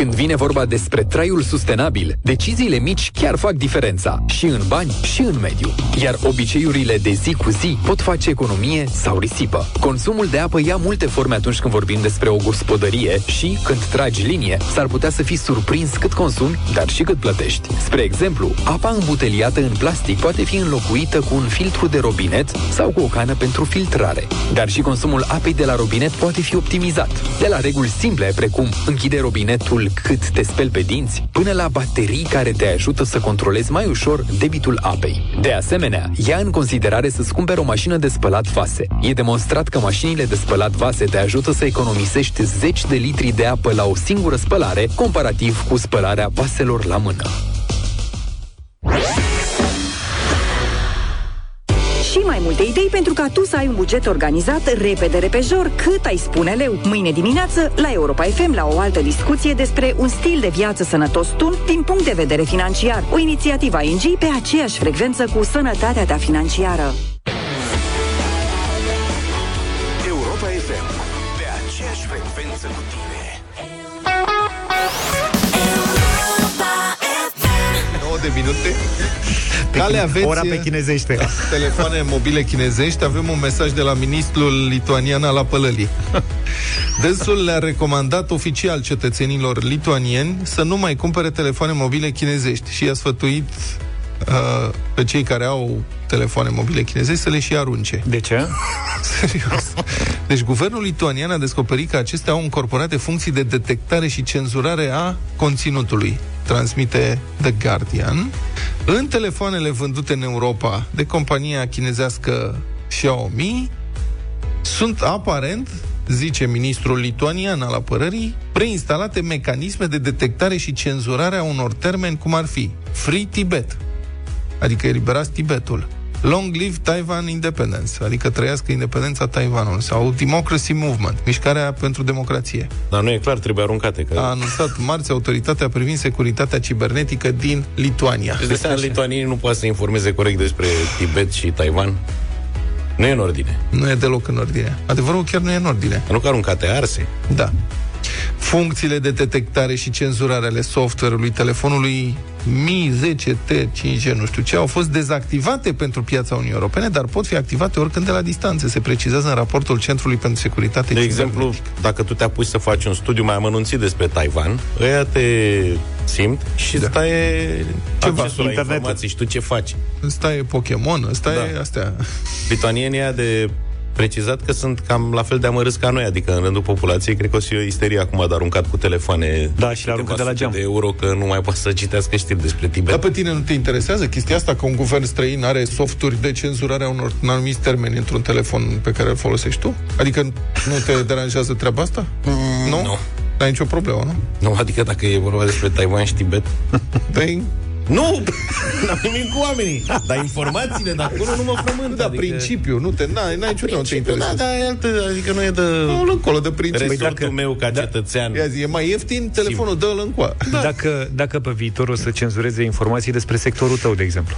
Când vine vorba despre traiul sustenabil, deciziile mici chiar fac diferența, și în bani, și în mediu. Iar obiceiurile de zi cu zi pot face economie sau risipă. Consumul de apă ia multe forme atunci când vorbim despre o gospodărie și, când tragi linie, s-ar putea să fii surprins cât consumi, dar și cât plătești. Spre exemplu, apa îmbuteliată în plastic poate fi înlocuită cu un filtru de robinet sau cu o cană pentru filtrare. Dar și consumul apei de la robinet poate fi optimizat. De la reguli simple, precum închide robinetul cât te speli pe dinți, până la baterii care te ajută să controlezi mai ușor debitul apei. De asemenea, ia în considerare să-ți cumperi o mașină de spălat vase. E demonstrat că mașinile de spălat vase te ajută să economisești 10 de litri de apă la o singură spălare, comparativ cu spălarea vaselor la mână. Multe idei pentru ca tu să ai un buget organizat repede repejor cât ai spune leu. Mâine dimineață, la Europa FM, la o altă discuție despre un stil de viață sănătos tun din punct de vedere financiar. O inițiativă a ING pe aceeași frecvență cu sănătatea ta financiară. De minute. Cale aveți Ora pe chinezește. Da, telefoane mobile chinezești. Avem un mesaj de la ministrul lituanian al apălării. Dânsul le-a recomandat oficial cetățenilor lituanieni să nu mai cumpere telefoane mobile chinezești și i-a sfătuit uh, pe cei care au telefoane mobile chinezești să le și arunce. De ce? Serios. Deci guvernul lituanian a descoperit că acestea au încorporate funcții de detectare și cenzurare a conținutului, transmite The Guardian. În telefoanele vândute în Europa de compania chinezească Xiaomi, sunt aparent, zice ministrul lituanian al apărării, preinstalate mecanisme de detectare și cenzurare a unor termeni cum ar fi Free Tibet, adică eliberați Tibetul, Long Live Taiwan Independence, adică trăiască independența Taiwanului, sau Democracy Movement, mișcarea pentru democrație. Dar nu e clar, trebuie aruncate. Că... A anunțat marți autoritatea privind securitatea cibernetică din Lituania. Deci de seama, lituanienii nu poate să informeze corect despre Tibet și Taiwan. Nu e în ordine. Nu e deloc în ordine. Adevărul chiar nu e în ordine. Nu că aruncate, arse. Da. Funcțiile de detectare și cenzurare ale software-ului telefonului Mi 10T 5G, nu știu ce, au fost dezactivate pentru piața Uniunii Europene, dar pot fi activate oricând de la distanță. Se precizează în raportul Centrului pentru Securitate De exemplu, Cibernetică. dacă tu te apuci să faci un studiu mai amănunțit despre Taiwan, ăia te simt și da. stai Ceva, accesul la internetul. informații și tu ce faci. Ăsta e Pokémon, ăsta Da. e astea. Lituanienii ăia de precizat că sunt cam la fel de amărâți ca noi, adică în rândul populației, cred că o să fie o isterie acum de aruncat cu telefoane Da, și le aruncă de la geam. de euro, că nu mai poate să citească știri despre Tibet. Dar pe tine nu te interesează chestia asta că un guvern străin are softuri de cenzurare a unor anumiți termeni într-un telefon pe care îl folosești tu? Adică nu te deranjează treaba asta? nu? nu. N-ai nicio problemă, nu? Nu, adică dacă e vorba despre Taiwan și Tibet. Păi, Nu! N-am nimic cu oamenii. Dar informațiile de acolo nu mă frământ. da, adică... principiu, nu te, n-ai, n-ai nicio problemă, nu te Da, interesează. da, e altă, adică nu e de Nu, încolo de principiu. resortul dacă- meu ca cetățean. Ia zi, e mai ieftin, telefonul dă-l încoa. Da. Dacă, dacă pe viitor o să cenzureze informații despre sectorul tău, de exemplu.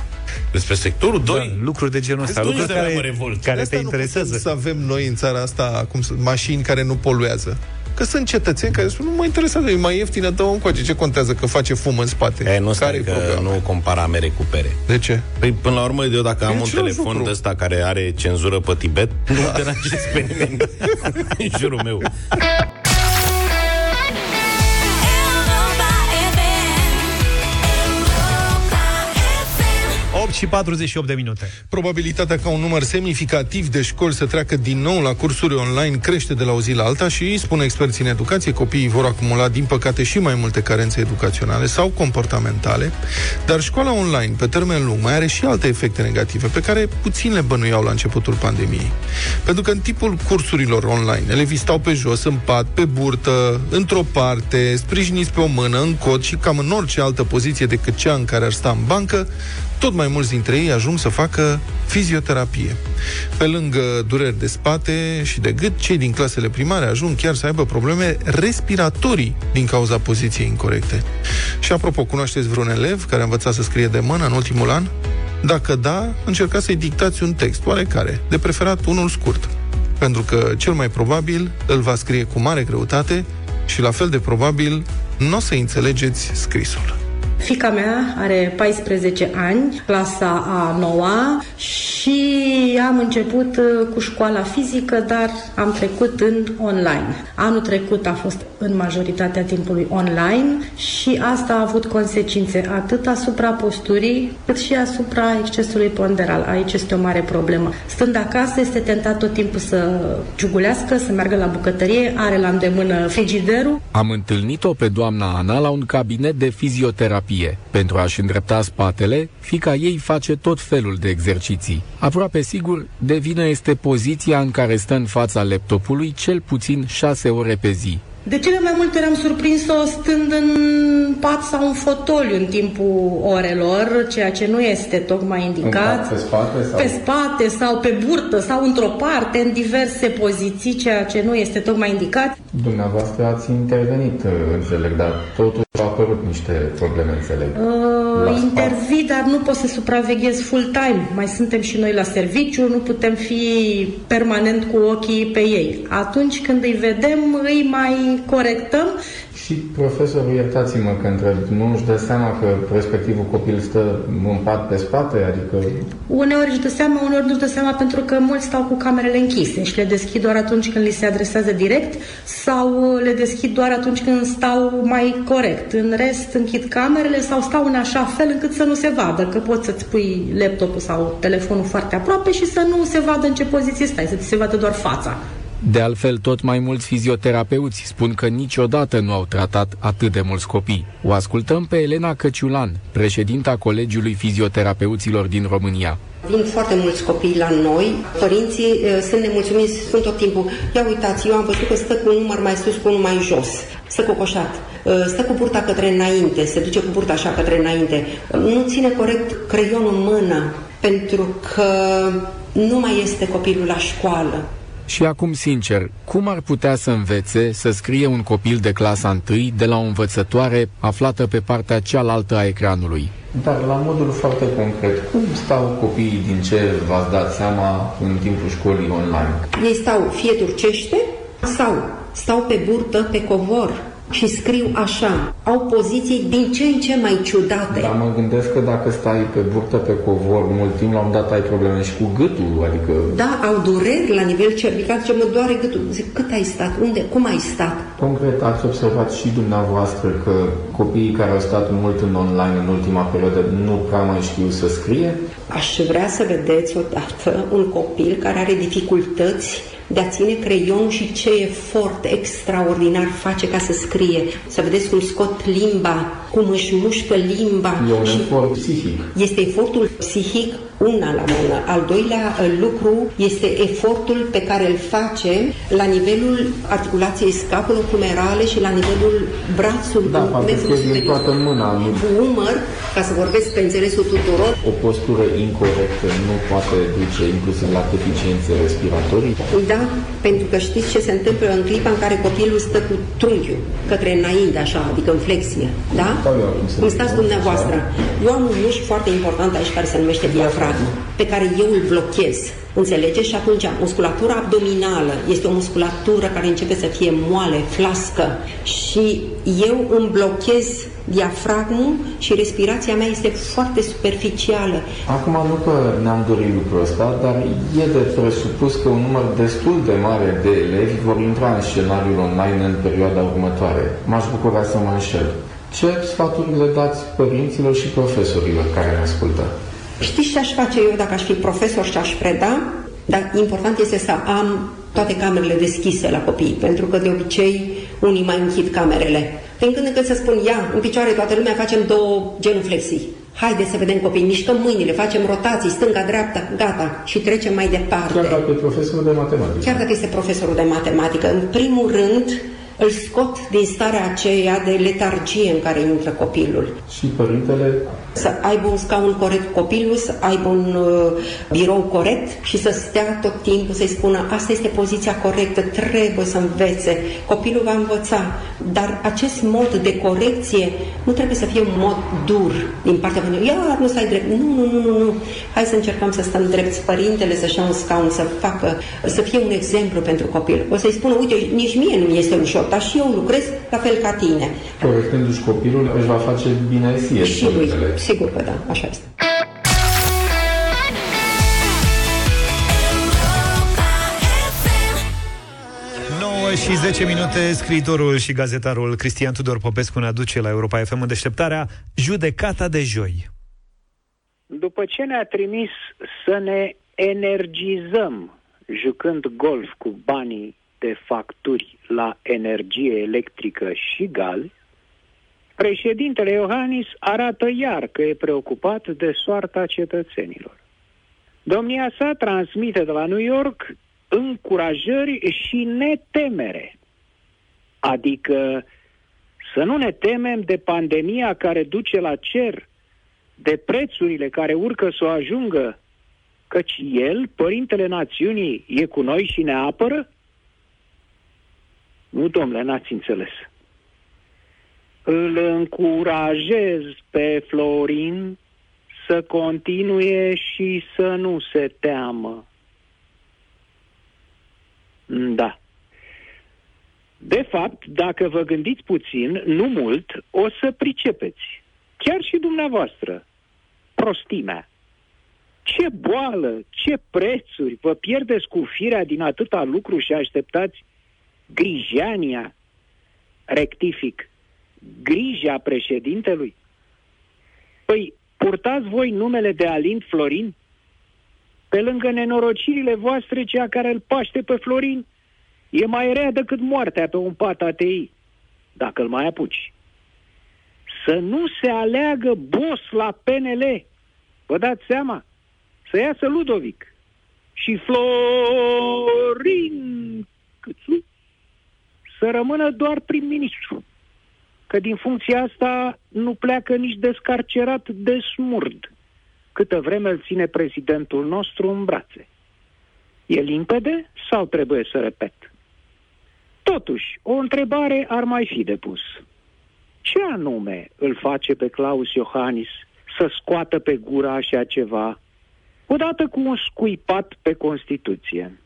Despre sectorul 2. Da, lucruri de genul ăsta, nu lucruri este mai mă care, revolt. care De te asta nu putem interesează. să avem noi în țara asta cum, să- mașini care nu poluează. Că sunt cetățeni care spun, nu mă interesează, e mai ieftină, dă încoace. Ce contează că face fum în spate? E, nu care stai e că problema? nu compara mere cu pere. De ce? Păi, până la urmă, eu dacă am un același telefon lucru. de ăsta care are cenzură pe Tibet, nu deranjez pe nimeni în jurul meu. 8 și 48 de minute. Probabilitatea ca un număr semnificativ de școli să treacă din nou la cursuri online crește de la o zi la alta și, spun experții în educație, copiii vor acumula, din păcate, și mai multe carențe educaționale sau comportamentale, dar școala online, pe termen lung, mai are și alte efecte negative, pe care puțin le bănuiau la începutul pandemiei. Pentru că în tipul cursurilor online, elevii stau pe jos, în pat, pe burtă, într-o parte, sprijiniți pe o mână, în cod și cam în orice altă poziție decât cea în care ar sta în bancă, tot mai mulți dintre ei ajung să facă fizioterapie. Pe lângă dureri de spate și de gât, cei din clasele primare ajung chiar să aibă probleme respiratorii din cauza poziției incorrecte. Și apropo, cunoașteți vreun elev care a învățat să scrie de mână în ultimul an? Dacă da, încercați să-i dictați un text, oarecare, de preferat unul scurt. Pentru că cel mai probabil îl va scrie cu mare greutate și la fel de probabil nu o să înțelegeți scrisul. Fica mea are 14 ani, clasa a 9 și am început uh, cu școala fizică, dar am trecut în online. Anul trecut a fost în majoritatea timpului online și asta a avut consecințe atât asupra posturii, cât și asupra excesului ponderal. Aici este o mare problemă. Stând acasă, este tentat tot timpul să ciugulească, să meargă la bucătărie, are la îndemână frigiderul, Am întâlnit-o pe doamna Ana la un cabinet de fizioterapie. Pentru a-și îndrepta spatele, fica ei face tot felul de exerciții. Aproape sigur, de vină este poziția în care stă în fața laptopului cel puțin șase ore pe zi. De cele mai multe ori am surprins-o stând în pat sau în fotoliu în timpul orelor, ceea ce nu este tocmai indicat. Pe spate sau? Pe spate sau pe burtă sau într-o parte, în diverse poziții, ceea ce nu este tocmai indicat. Dumneavoastră ați intervenit, înțeleg, dar totuși au apărut niște probleme, înțeleg. Uh, intervii, dar nu pot să supraveghez full-time. Mai suntem și noi la serviciu, nu putem fi permanent cu ochii pe ei. Atunci când îi vedem, îi mai corectăm Și profesorul, iertați-mă că întreb, nu își dă seama că respectivul copil stă în pat pe spate? Adică Uneori își dă seama, uneori nu își dă seama pentru că mulți stau cu camerele închise și le deschid doar atunci când li se adresează direct sau le deschid doar atunci când stau mai corect. În rest închid camerele sau stau în așa fel încât să nu se vadă, că poți să-ți pui laptopul sau telefonul foarte aproape și să nu se vadă în ce poziție stai, să ți se vadă doar fața. De altfel, tot mai mulți fizioterapeuți spun că niciodată nu au tratat atât de mulți copii. O ascultăm pe Elena Căciulan, președinta Colegiului Fizioterapeuților din România. Vin foarte mulți copii la noi, părinții uh, sunt nemulțumiți, sunt tot timpul, ia uitați, eu am văzut că stă cu un număr mai sus, cu unul mai jos, stă cocoșat, uh, stă cu burta către înainte, se duce cu burta așa către înainte, nu ține corect creionul în mână, pentru că nu mai este copilul la școală. Și acum, sincer, cum ar putea să învețe să scrie un copil de clasa 1 de la o învățătoare aflată pe partea cealaltă a ecranului? Dar la modul foarte concret, cum stau copiii din ce v-ați dat seama în timpul școlii online? Ei stau fie turcește sau stau pe burtă, pe covor și scriu așa. Au poziții din ce în ce mai ciudate. Dar mă gândesc că dacă stai pe burtă, pe covor, mult timp, la un dat ai probleme și cu gâtul, adică... Da, au dureri la nivel cervical, ce mă doare gâtul. Zic, cât ai stat? Unde? Cum ai stat? Concret, ați observat și dumneavoastră că copiii care au stat mult în online în ultima perioadă nu prea mai știu să scrie? Aș vrea să vedeți odată un copil care are dificultăți de a ține creionul și ce efort extraordinar face ca să scrie. Să vedeți cum scot limba, cum își mușcă limba. E un și efort psihic. este efortul psihic una la mână. Al doilea uh, lucru este efortul pe care îl face la nivelul articulației scapulo-humerale și la nivelul brațului. Da, parcă scrie din toată mâna. Nu... Cu umăr, ca să vorbesc pe înțelesul tuturor, O postură incorrectă nu poate duce inclusiv la deficiențe respiratorii? Da, pentru că știți ce se întâmplă în clipa în care copilul stă cu trunchiul către înainte, așa, adică în flexie, da? Stau eu acum să Cum văd. stați dumneavoastră. Eu am un mușchi foarte important aici care se numește diafragmă, pe care eu îl blochez. Înțelegeți? Și atunci, musculatura abdominală este o musculatură care începe să fie moale, flască și eu îmi blochez diafragmul și respirația mea este foarte superficială. Acum nu că ne-am dorit lucrul ăsta, dar e de presupus că un număr destul de mare de elevi vor intra în scenariul online în perioada următoare. M-aș bucura să mă înșel. Ce sfaturi le dați părinților și profesorilor care ne ascultă? Știți ce aș face eu dacă aș fi profesor și aș preda? Dar important este să am toate camerele deschise la copii, pentru că de obicei unii mai închid camerele. Din când în când să spun, ia, în picioare toată lumea, facem două genuflexii. Haideți să vedem copii, mișcăm mâinile, facem rotații, stânga-dreapta, gata, și trecem mai departe. Chiar dacă e profesorul de matematică. Chiar dacă este profesorul de matematică, în primul rând îl scot din starea aceea de letargie în care intră copilul. Și părintele Să aibă un scaun corect copilul, să aibă un uh, birou corect și să stea tot timpul să-i spună asta este poziția corectă, trebuie să învețe, copilul va învăța. Dar acest mod de corecție nu trebuie să fie un mod dur din partea părintelui. Iar nu stai drept. Nu, nu, nu, nu, nu. Hai să încercăm să stăm drept. Părintele să-și ia un scaun, să facă, să fie un exemplu pentru copil. O să-i spună, uite, nici mie nu este ușor, dar și eu lucrez la fel ca tine. corectându-și copilul își va face bine ție, Și lui, părintele. Sigur că da, așa este. 9 și 10 minute, scriitorul și gazetarul Cristian Tudor Popescu ne aduce la Europa FM în deșteptarea Judecata de joi. După ce ne-a trimis să ne energizăm jucând golf cu banii de facturi la energie electrică și gaz, președintele Iohannis arată iar că e preocupat de soarta cetățenilor. Domnia sa transmite de la New York încurajări și netemere. Adică să nu ne temem de pandemia care duce la cer, de prețurile care urcă să o ajungă, căci el, Părintele Națiunii, e cu noi și ne apără? Nu, domnule, n-ați înțeles. Îl încurajez pe Florin să continue și să nu se teamă. Da. De fapt, dacă vă gândiți puțin, nu mult, o să pricepeți. Chiar și dumneavoastră. Prostimea. Ce boală, ce prețuri, vă pierdeți cu firea din atâta lucru și așteptați grijania, rectific, grija președintelui? Păi, purtați voi numele de Alin Florin? Pe lângă nenorocirile voastre, cea care îl paște pe Florin e mai rea decât moartea pe un pat ATI, dacă îl mai apuci. Să nu se aleagă boss la PNL. Vă dați seama? Să iasă Ludovic și Florin Câțu să rămână doar prim-ministru. Că din funcția asta nu pleacă nici descarcerat de smurd, câtă vreme îl ține prezidentul nostru în brațe. E limpede sau trebuie să repet? Totuși, o întrebare ar mai fi depus. Ce anume îl face pe Claus Iohannis să scoată pe gură așa ceva, odată cu un scuipat pe Constituție?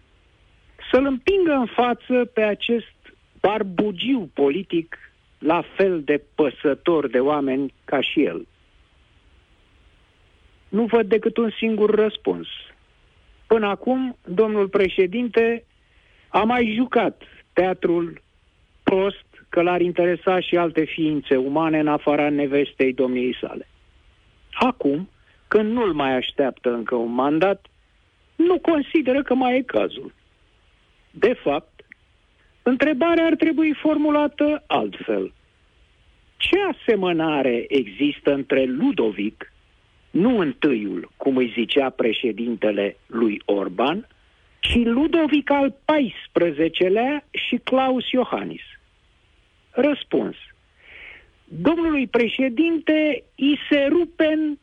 Să-l împingă în față pe acest barbugiu politic la fel de păsător de oameni ca și el? Nu văd decât un singur răspuns. Până acum, domnul președinte a mai jucat teatrul prost că l-ar interesa și alte ființe umane în afara nevestei domniei sale. Acum, când nu-l mai așteaptă încă un mandat, nu consideră că mai e cazul. De fapt, întrebarea ar trebui formulată altfel. Ce asemănare există între Ludovic, nu întâiul, cum îi zicea președintele lui Orban, și Ludovic al XIV-lea și Claus Iohannis? Răspuns. Domnului președinte îi se rupen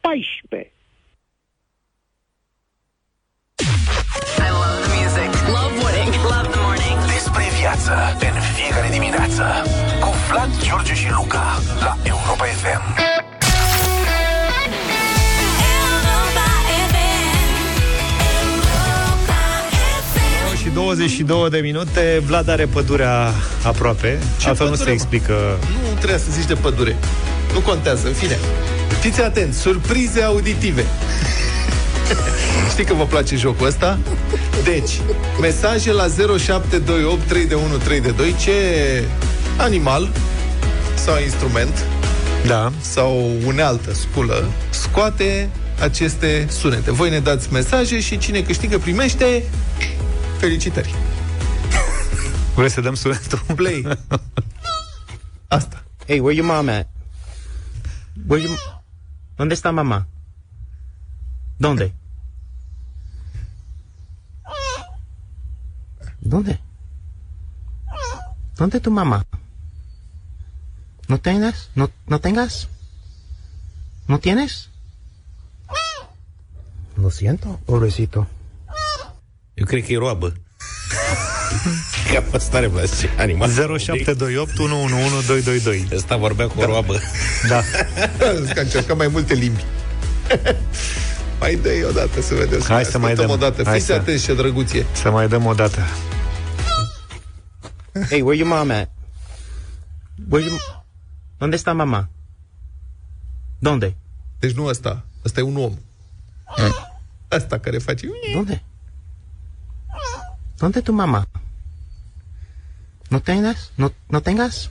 14. Viață în fiecare dimineață cu Vlad, George și Luca la Europa FM. și 22 de minute Vlad are pădurea aproape Ce Altfel nu pădure, se mă? explică Nu trebuie să zici de pădure. Nu contează, în fine. Fiți atenți, surprize auditive. Știi că vă place jocul ăsta? Deci, mesaje la 0728 3132 ce animal sau instrument da. sau unealtă sculă scoate aceste sunete. Voi ne dați mesaje și cine câștigă primește felicitări. Vrei să dăm sunetul? Play. Asta. Hey, where your mom at? Where you... ¿Dónde está mamá? ¿Dónde? ¿Dónde? ¿Dónde tu mamá? ¿No tengas? ¿No, no tengas? ¿No tienes? Lo siento, pobrecito. Eu cred că e roabă. Că asta are place animal. 0728 111222 Ăsta vorbea cu o roabă. Da. Că încercăm mai multe limbi. mai dă o dată să vedem. Hai să mai dăm. o dată. Hai Fiți să- atenți ce drăguție. Să mai dăm o dată Hey, where your mom at? Where you... ¿Dónde está mamá? ¿Dónde? Deci nu ăsta. Ăsta e un om. Asta care face... ¿Dónde? ¿Dónde tu mamá? ¿No tengas? ¿No, no tengas?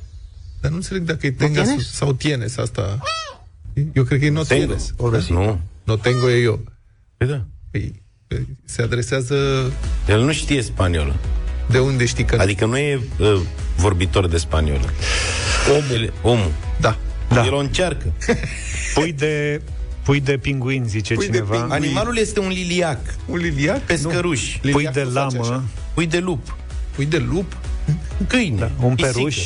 Dar nu înțeleg dacă e tengas sau tienes asta. Eu cred că e no Tengo. tienes. Nu. No tengo e eu. Păi da. Păi, se adresează... El nu știe spaniolă. De unde știi că... Adică nu e uh, vorbitor de spaniolă. Omul. El, omul. Da. Da. El o încearcă. Pui de, pui de pinguin, zice Pui de cineva pinguin. Animalul este un liliac. Un liliac? Pescăruș. Pui Liliac de nu face așa. lamă Pui de lup. Pui de lup? Câine. Da, un pisică. peruș,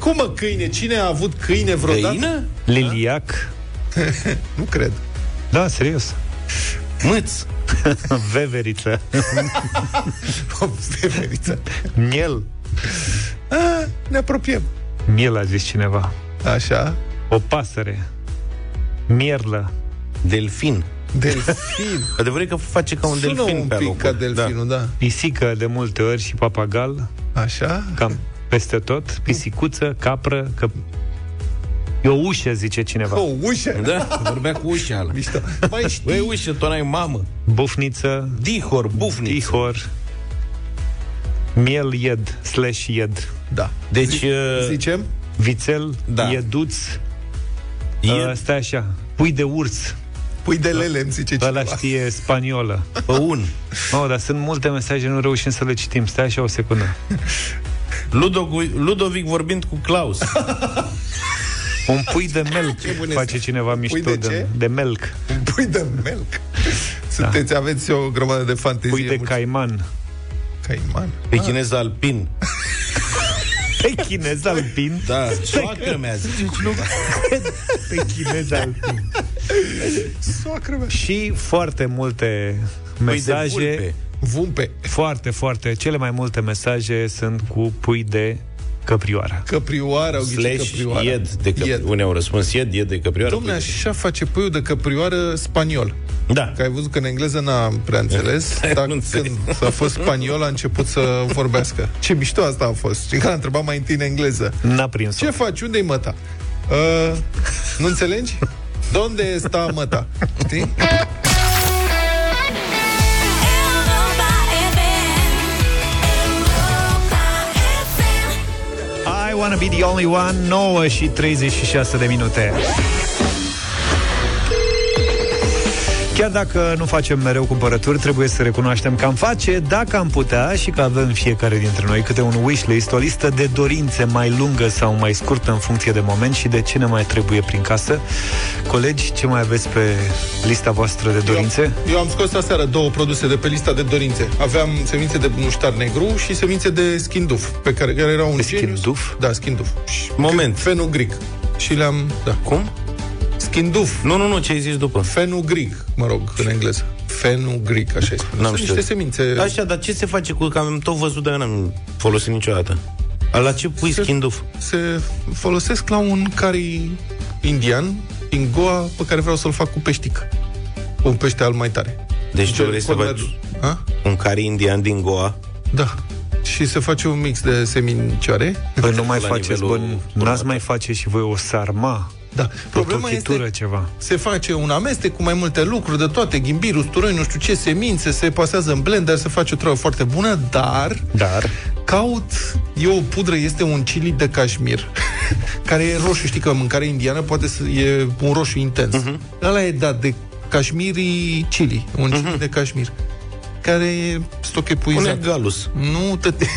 Cum mă câine? Cine a avut câine vreodată? Găină? liliac. Nu cred. Da, serios. Mâț. Veveriță. O veveriță. Miel. Ah, ne apropiem. Miel a zis cineva. Așa. O pasăre. Mierlă. Delfin. Delfin. Adevărul e că face ca un Sună delfin un pe pic locuri. ca delfinul, da. Pisică de multe ori și papagal. Așa. Cam peste tot. Pisicuță, capră, că... E o ușă, zice cineva. O ușă. Da, vorbea cu ușa ala. Mișto. Mai știi? Băi, ușă, tu n-ai mamă. Bufniță. Dihor, bufniță. Tihor. Miel ied, slash ied. Da. Deci, uh, Zicem? Vițel, Da. ieduț. Ied. Uh, stai așa. Pui de urs. Pui de lele, îmi zice Ăla cineva. știe spaniolă. păun. Oh, dar sunt multe mesaje, nu reușim să le citim. Stai așa o secundă. Ludovic, Ludovic vorbind cu Claus. Un pui de melc bune face sunt. cineva mișto Pui de de, ce? de melc. Un pui de melc. Sunteți, aveți o grămadă de fantezie. Pui de mulți- caiman. Caiman. Pe chinez alpin. Pe chinez alpin. Da, soacră mea, zice cineva. Pe chinez alpin. Soacră mea. Și foarte multe mesaje. vulpe. Vumpe. Foarte, foarte. Cele mai multe mesaje sunt cu pui de căprioară. Căprioară, au ghicit Slash căprioară. ied de căprioară. Ied. Unii au răspuns ied, ied de căprioară. Domne, așa face puiul de căprioară spaniol. Da. Că ai văzut că în engleză n-am prea înțeles, dar Nu înțeleg. când a fost spaniol a început să vorbească. Ce mișto asta a fost. Și că a întrebat mai întâi în engleză. N-a prins Ce faci? Unde-i măta? Uh, nu înțelegi? Donde sta măta? Știi? Wanna be the only one? 9 și 36 de minute Chiar dacă nu facem mereu cumpărături, trebuie să recunoaștem că am face, dacă am putea și că avem fiecare dintre noi câte un wishlist, o listă de dorințe mai lungă sau mai scurtă în funcție de moment și de ce ne mai trebuie prin casă. Colegi, ce mai aveți pe lista voastră de dorințe? Eu am scos aseară două produse de pe lista de dorințe. Aveam semințe de muștar negru și semințe de schinduf, pe care, care era un De genius. schinduf? Da, schinduf. Și Moment. Fenugric. Și le-am... Da. Cum? Schinduf. Nu, nu, nu, ce ai zis după? Fenugric, mă rog, în engleză. Fenugric, așa îi spune. N-am Sunt știut. niște semințe... Așa, dar ce se face cu... Că am tot văzut, dar eu n-am folosit niciodată. La ce pui Se- schinduf? Se folosesc la un curry indian din Goa pe care vreau să-l fac cu peștic. Cu un pește al mai tare. Deci tu Ce- vrei să corner- faci Ha? un cari indian din Goa? Da. Și se face un mix de semincioare. Păi nu mai La faceți, nivelul bă, n-ați următor. mai face și voi o sarma, Da. o Problema tochitură, este ceva. se face un amestec cu mai multe lucruri, de toate, ghimbir, usturoi, nu știu ce, semințe, se pasează în blender, se face o treabă foarte bună, dar Dar caut, e o pudră, este un chili de cașmir, care e roșu, știi că mâncarea indiană poate să e un roșu intens. Uh-huh. Ăla e dat de cașmirii chili, un chili uh-huh. de cașmir, care e stoc Un epuizat. galus. Nu, tăte...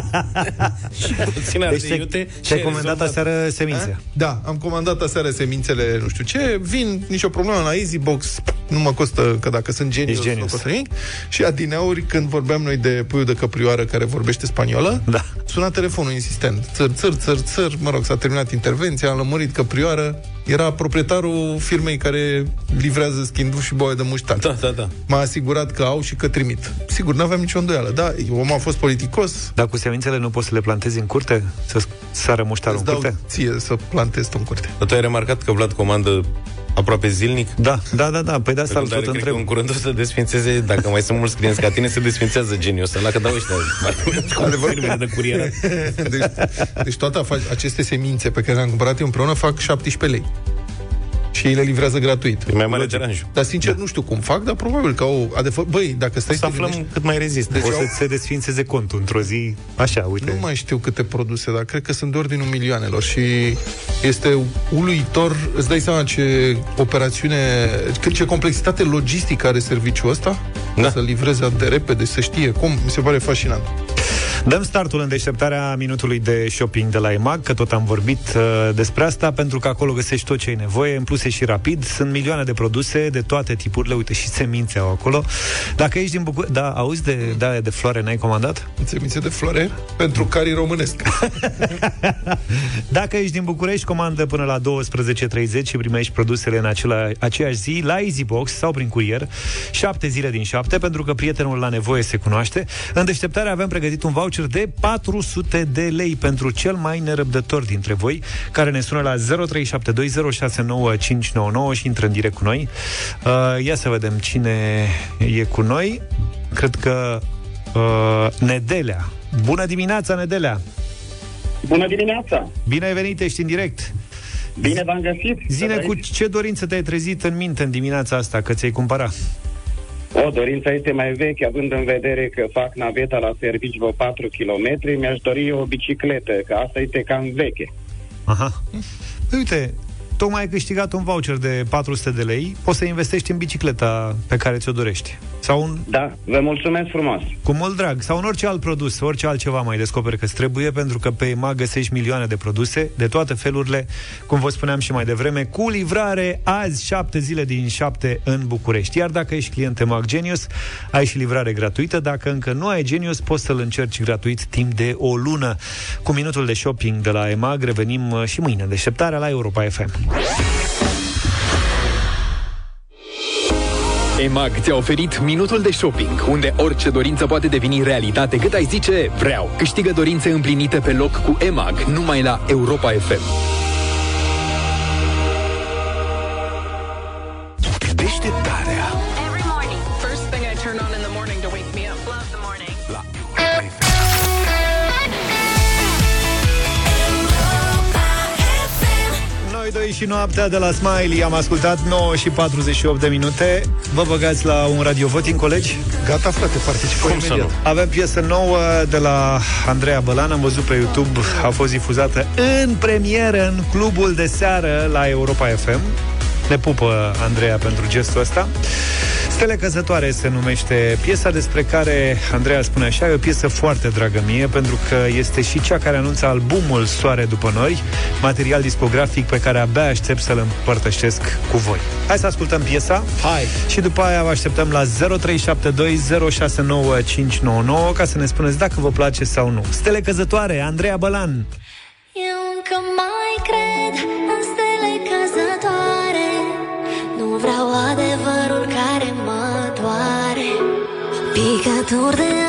Și puțin deci ardei te, iute te-ai și comandat rezolvat. aseară semințe. Da, am comandat aseară semințele, nu știu ce, vin nicio problemă la Easybox, nu mă costă, că dacă sunt genius, Ești genius. nu costă nimic. Și adineauri, când vorbeam noi de puiul de căprioară care vorbește spaniolă, Da. suna telefonul insistent. Țăr, țăr, țăr, țăr, mă rog, s-a terminat intervenția, am lămurit căprioară, era proprietarul firmei care livrează schinduf și boaie de muștar. Da, da, da. M-a asigurat că au și că trimit. Sigur, n-aveam nicio îndoială. Da, omul a fost politicos, Dar cu semințele nu poți să le plantezi în curte? Să sară muștarul îți în dau curte? ție să plantezi tu în curte. Dar tu ai remarcat că Vlad comandă aproape zilnic? Da, da, da, da. Păi de asta Pe îl când are, tot cred că întreb. în curând o să desfințeze, dacă mai sunt mulți clienți ca tine, se desfințează geniul ăsta. La că dau ăștia cu firmele de curieră. deci, deci toate afa- aceste semințe pe care le-am cumpărat eu împreună fac 17 lei. Și ei le livrează gratuit. E mai mare deranjul. Dar sincer nu știu cum fac, dar probabil că au adevăr... Băi, dacă stai Să să te aflăm gândești, cât mai rezistă. Deci O să au- se desfințeze contul într-o zi. Așa, uite. nu mai știu câte produse, dar cred că sunt de ordinul milioanelor și este uluitor, îți dai seama ce operațiune, cât ce complexitate logistică are serviciul ăsta, Da. să livreze atât de repede, să știe cum, mi se pare fascinant. Dăm startul în deșteptarea minutului de shopping de la EMAG, că tot am vorbit uh, despre asta, pentru că acolo găsești tot ce ai nevoie, în plus e și rapid, sunt milioane de produse de toate tipurile, uite și semințe au acolo. Dacă ești din București, da, auzi de, de, de floare, n-ai comandat? Semințe de floare pentru carii românesc. Dacă ești din București, comandă până la 12.30 și primești produsele în acela, aceeași zi la EasyBox sau prin curier, 7 zile din 7, pentru că prietenul la nevoie se cunoaște. În deșteptare avem pregătit un voucher de 400 de lei pentru cel mai nerăbdător dintre voi, care ne sună la 0372069599 și intră în direct cu noi. Uh, ia să vedem cine e cu noi. Cred că uh, Nedelea. Bună dimineața, Nedelea! Bună dimineața! Bine ai venit, ești în direct! Bine v-am găsit! Zine cu ce dorință te-ai trezit în minte în dimineața asta, că ți-ai cumpărat? O, dorința este mai veche, având în vedere că fac naveta la servici vreo 4 km, mi-aș dori o bicicletă, că asta este cam veche. Aha. Păi Uite, tocmai ai câștigat un voucher de 400 de lei, poți să investești în bicicleta pe care ți-o dorești. Sau un... Da, vă mulțumesc frumos! Cu mult drag. Sau în orice alt produs, orice altceva mai descoperi că trebuie, pentru că pe EMAG găsești milioane de produse, de toate felurile, cum vă spuneam și mai devreme, cu livrare azi, 7 zile din 7 în București. Iar dacă ești client EMAG Genius, ai și livrare gratuită. Dacă încă nu ai Genius, poți să-l încerci gratuit timp de o lună. Cu minutul de shopping de la EMAG revenim uh, și mâine în deșteptarea la Europa FM. EMAG ți-a oferit minutul de shopping, unde orice dorință poate deveni realitate cât ai zice vreau. Câștigă dorințe împlinite pe loc cu EMAG, numai la Europa FM. Și noaptea de la Smiley Am ascultat 9 și 48 de minute Vă băgați la un radio voting, colegi? Gata, frate, participăm Cum să imediat. nu? Avem piesă nouă de la Andreea Bălan Am văzut pe YouTube, a fost difuzată în premieră în clubul de seară la Europa FM Ne pupă Andreea pentru gestul ăsta Stele Căzătoare se numește piesa despre care Andreea spune așa, e o piesă foarte dragă mie, pentru că este și cea care anunță albumul Soare după noi, material discografic pe care abia aștept să-l împărtășesc cu voi. Hai să ascultăm piesa. Hai! Și după aia vă așteptăm la 0372069599 ca să ne spuneți dacă vă place sau nu. Stele Căzătoare, Andreea Bălan. Eu încă mai cred în stele căzătoare Nu vreau adevărul care mă doare. Picături de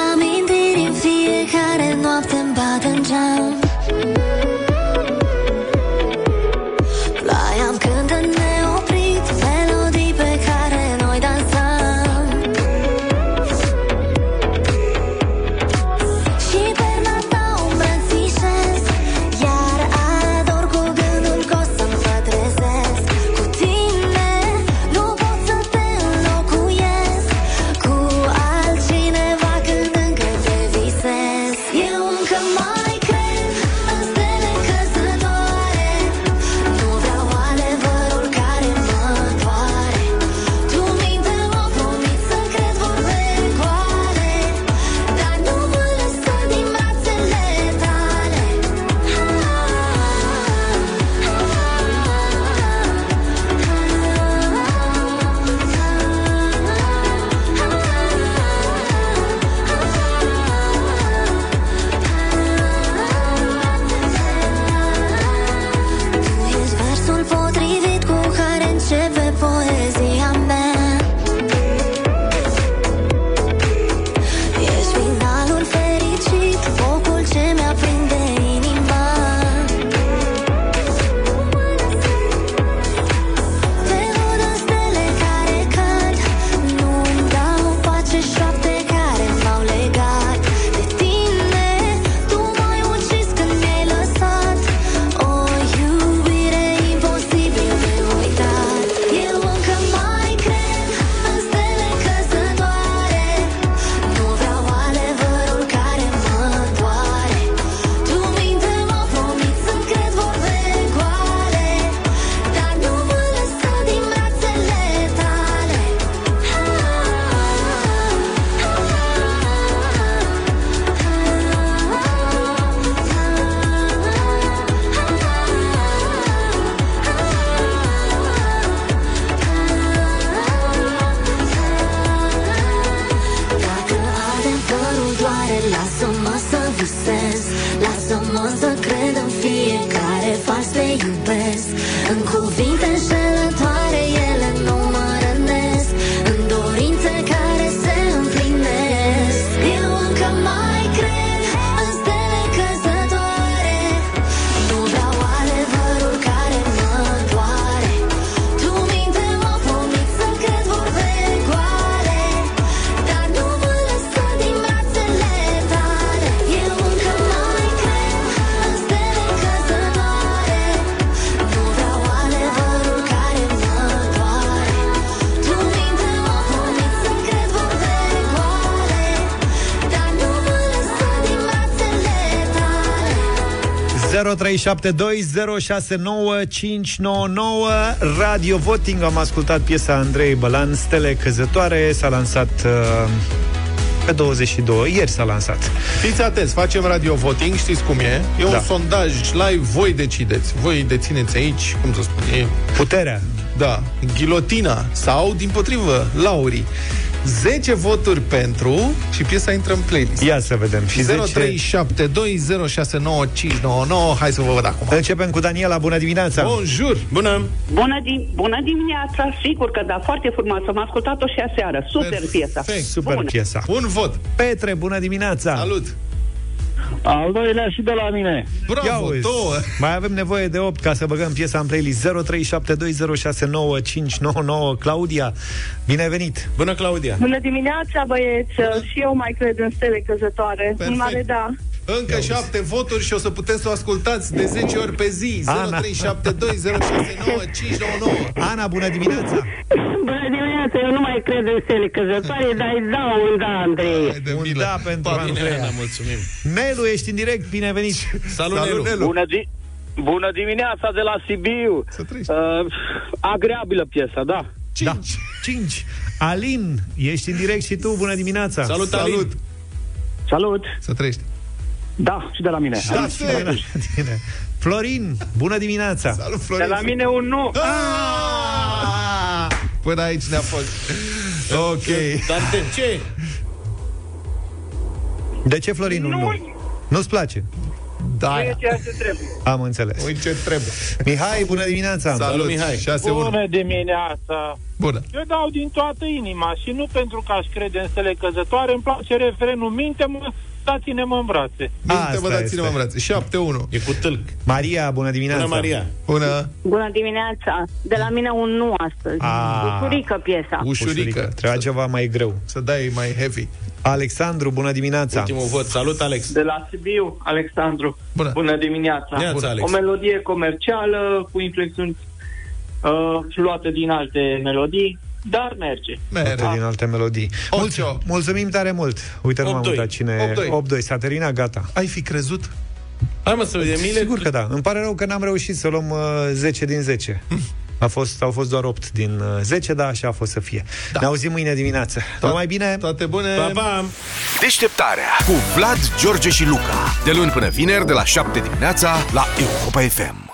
0372069599 Radio Voting Am ascultat piesa Andrei Bălan Stele Căzătoare S-a lansat uh, pe 22 Ieri s-a lansat Fiți atenți, facem radio voting, știți cum e? E un Da. sondaj live, voi decideți. Voi dețineți aici, cum să spun, e... Puterea. Da, ghilotina sau, din potrivă, laurii. 10 voturi pentru și piesa intră în playlist. Ia să vedem și 0372069599 Hai să vă văd acum. Începem cu Daniela, bună dimineața Bonjour Bună Bună, di- bună dimineața, sigur că da, foarte frumoasă. Am ascultat-o și aseară. Super piesa. Super Bună. piesa Un vot Petre, bună dimineața Salut Al doilea și de la mine. Bravo, Ia uzi. două Mai avem nevoie de 8 ca să băgăm piesa în playlist 0372069599 Claudia, bine venit Bună, Claudia Bună dimineața, băieți! Și eu mai cred în stele căzătoare. Perfect. Un mare da. Încă șapte voturi și o să puteți să o ascultați de 10 ori pe zi. Ana. 0372069599. Ana, bună dimineața Bună dimineața, eu nu mai cred în stele căzătoare, dar îi dau un da, Andrei. Hai de Un milă. da pentru Pa, Andreea. Bine, Ana, mulțumim Nelu, ești în direct, bine venit Salut, Salut, Nelu Nelu. Bună, di- bună dimineața de la Sibiu. Să trăiești. Uh, agreabilă piesa, da. Da, 5 Alin, ești în direct și tu, bună dimineața Salut, Alin Salut. Salut. Să trăiești. Da, și de la mine. Șase. De la tine. Florin, bună dimineața Salut, De Florin. la mine un nu. Ah! Până aici ne-a fost. Ok. Dar de ce? De ce Florin un nu? Nu-ți place? Da, Nu e ceea ce trebuie. Am înțeles Uite ce trebuie. Mihai, bună dimineața Salut, Mihai. 6 1 Bună dimineața! Bună. Eu dau din toată inima și nu pentru că aș crede în stele căzătoare, îmi place refrenul Minte-mă, dați-ne-mă în brațe. Asta Minte, vă dați-ne-mă în brațe. 7 1 E cu tâlc Maria, bună dimineața Bună, Maria Bună. Bună dimineața, de la mine un nu astăzi. Ah. Ușurică piesa. Ușurică. Trebuia ceva mai greu Să dai mai heavy. Alexandru, bună dimineața Ultimul vot, salut, Alex De la Sibiu, Alexandru. Bună. Bună dimineața. Neața, Bună. Alex. O melodie comercială cu inflexiuni uh, luate din alte melodii, dar merge. Merge din alte melodii. Mulțumim, mulțumim tare mult. Uite, nu m-am 8-2. uitat cine... 8-2. 8-2. S-a terminat, gata. Ai fi crezut? Hai mă să vedem Mile Sigur că da. Îmi pare rău că n-am reușit să luăm uh, 10 din 10. A fost, au fost doar 8 din uh, 10, dar așa a fost să fie. Da. Ne auzim mâine dimineață. Tot mai bine? Toate bune! Pa, pa! Deșteptarea cu Vlad, George și Luca. De luni până vineri, de la 7 dimineața, la Europa FM.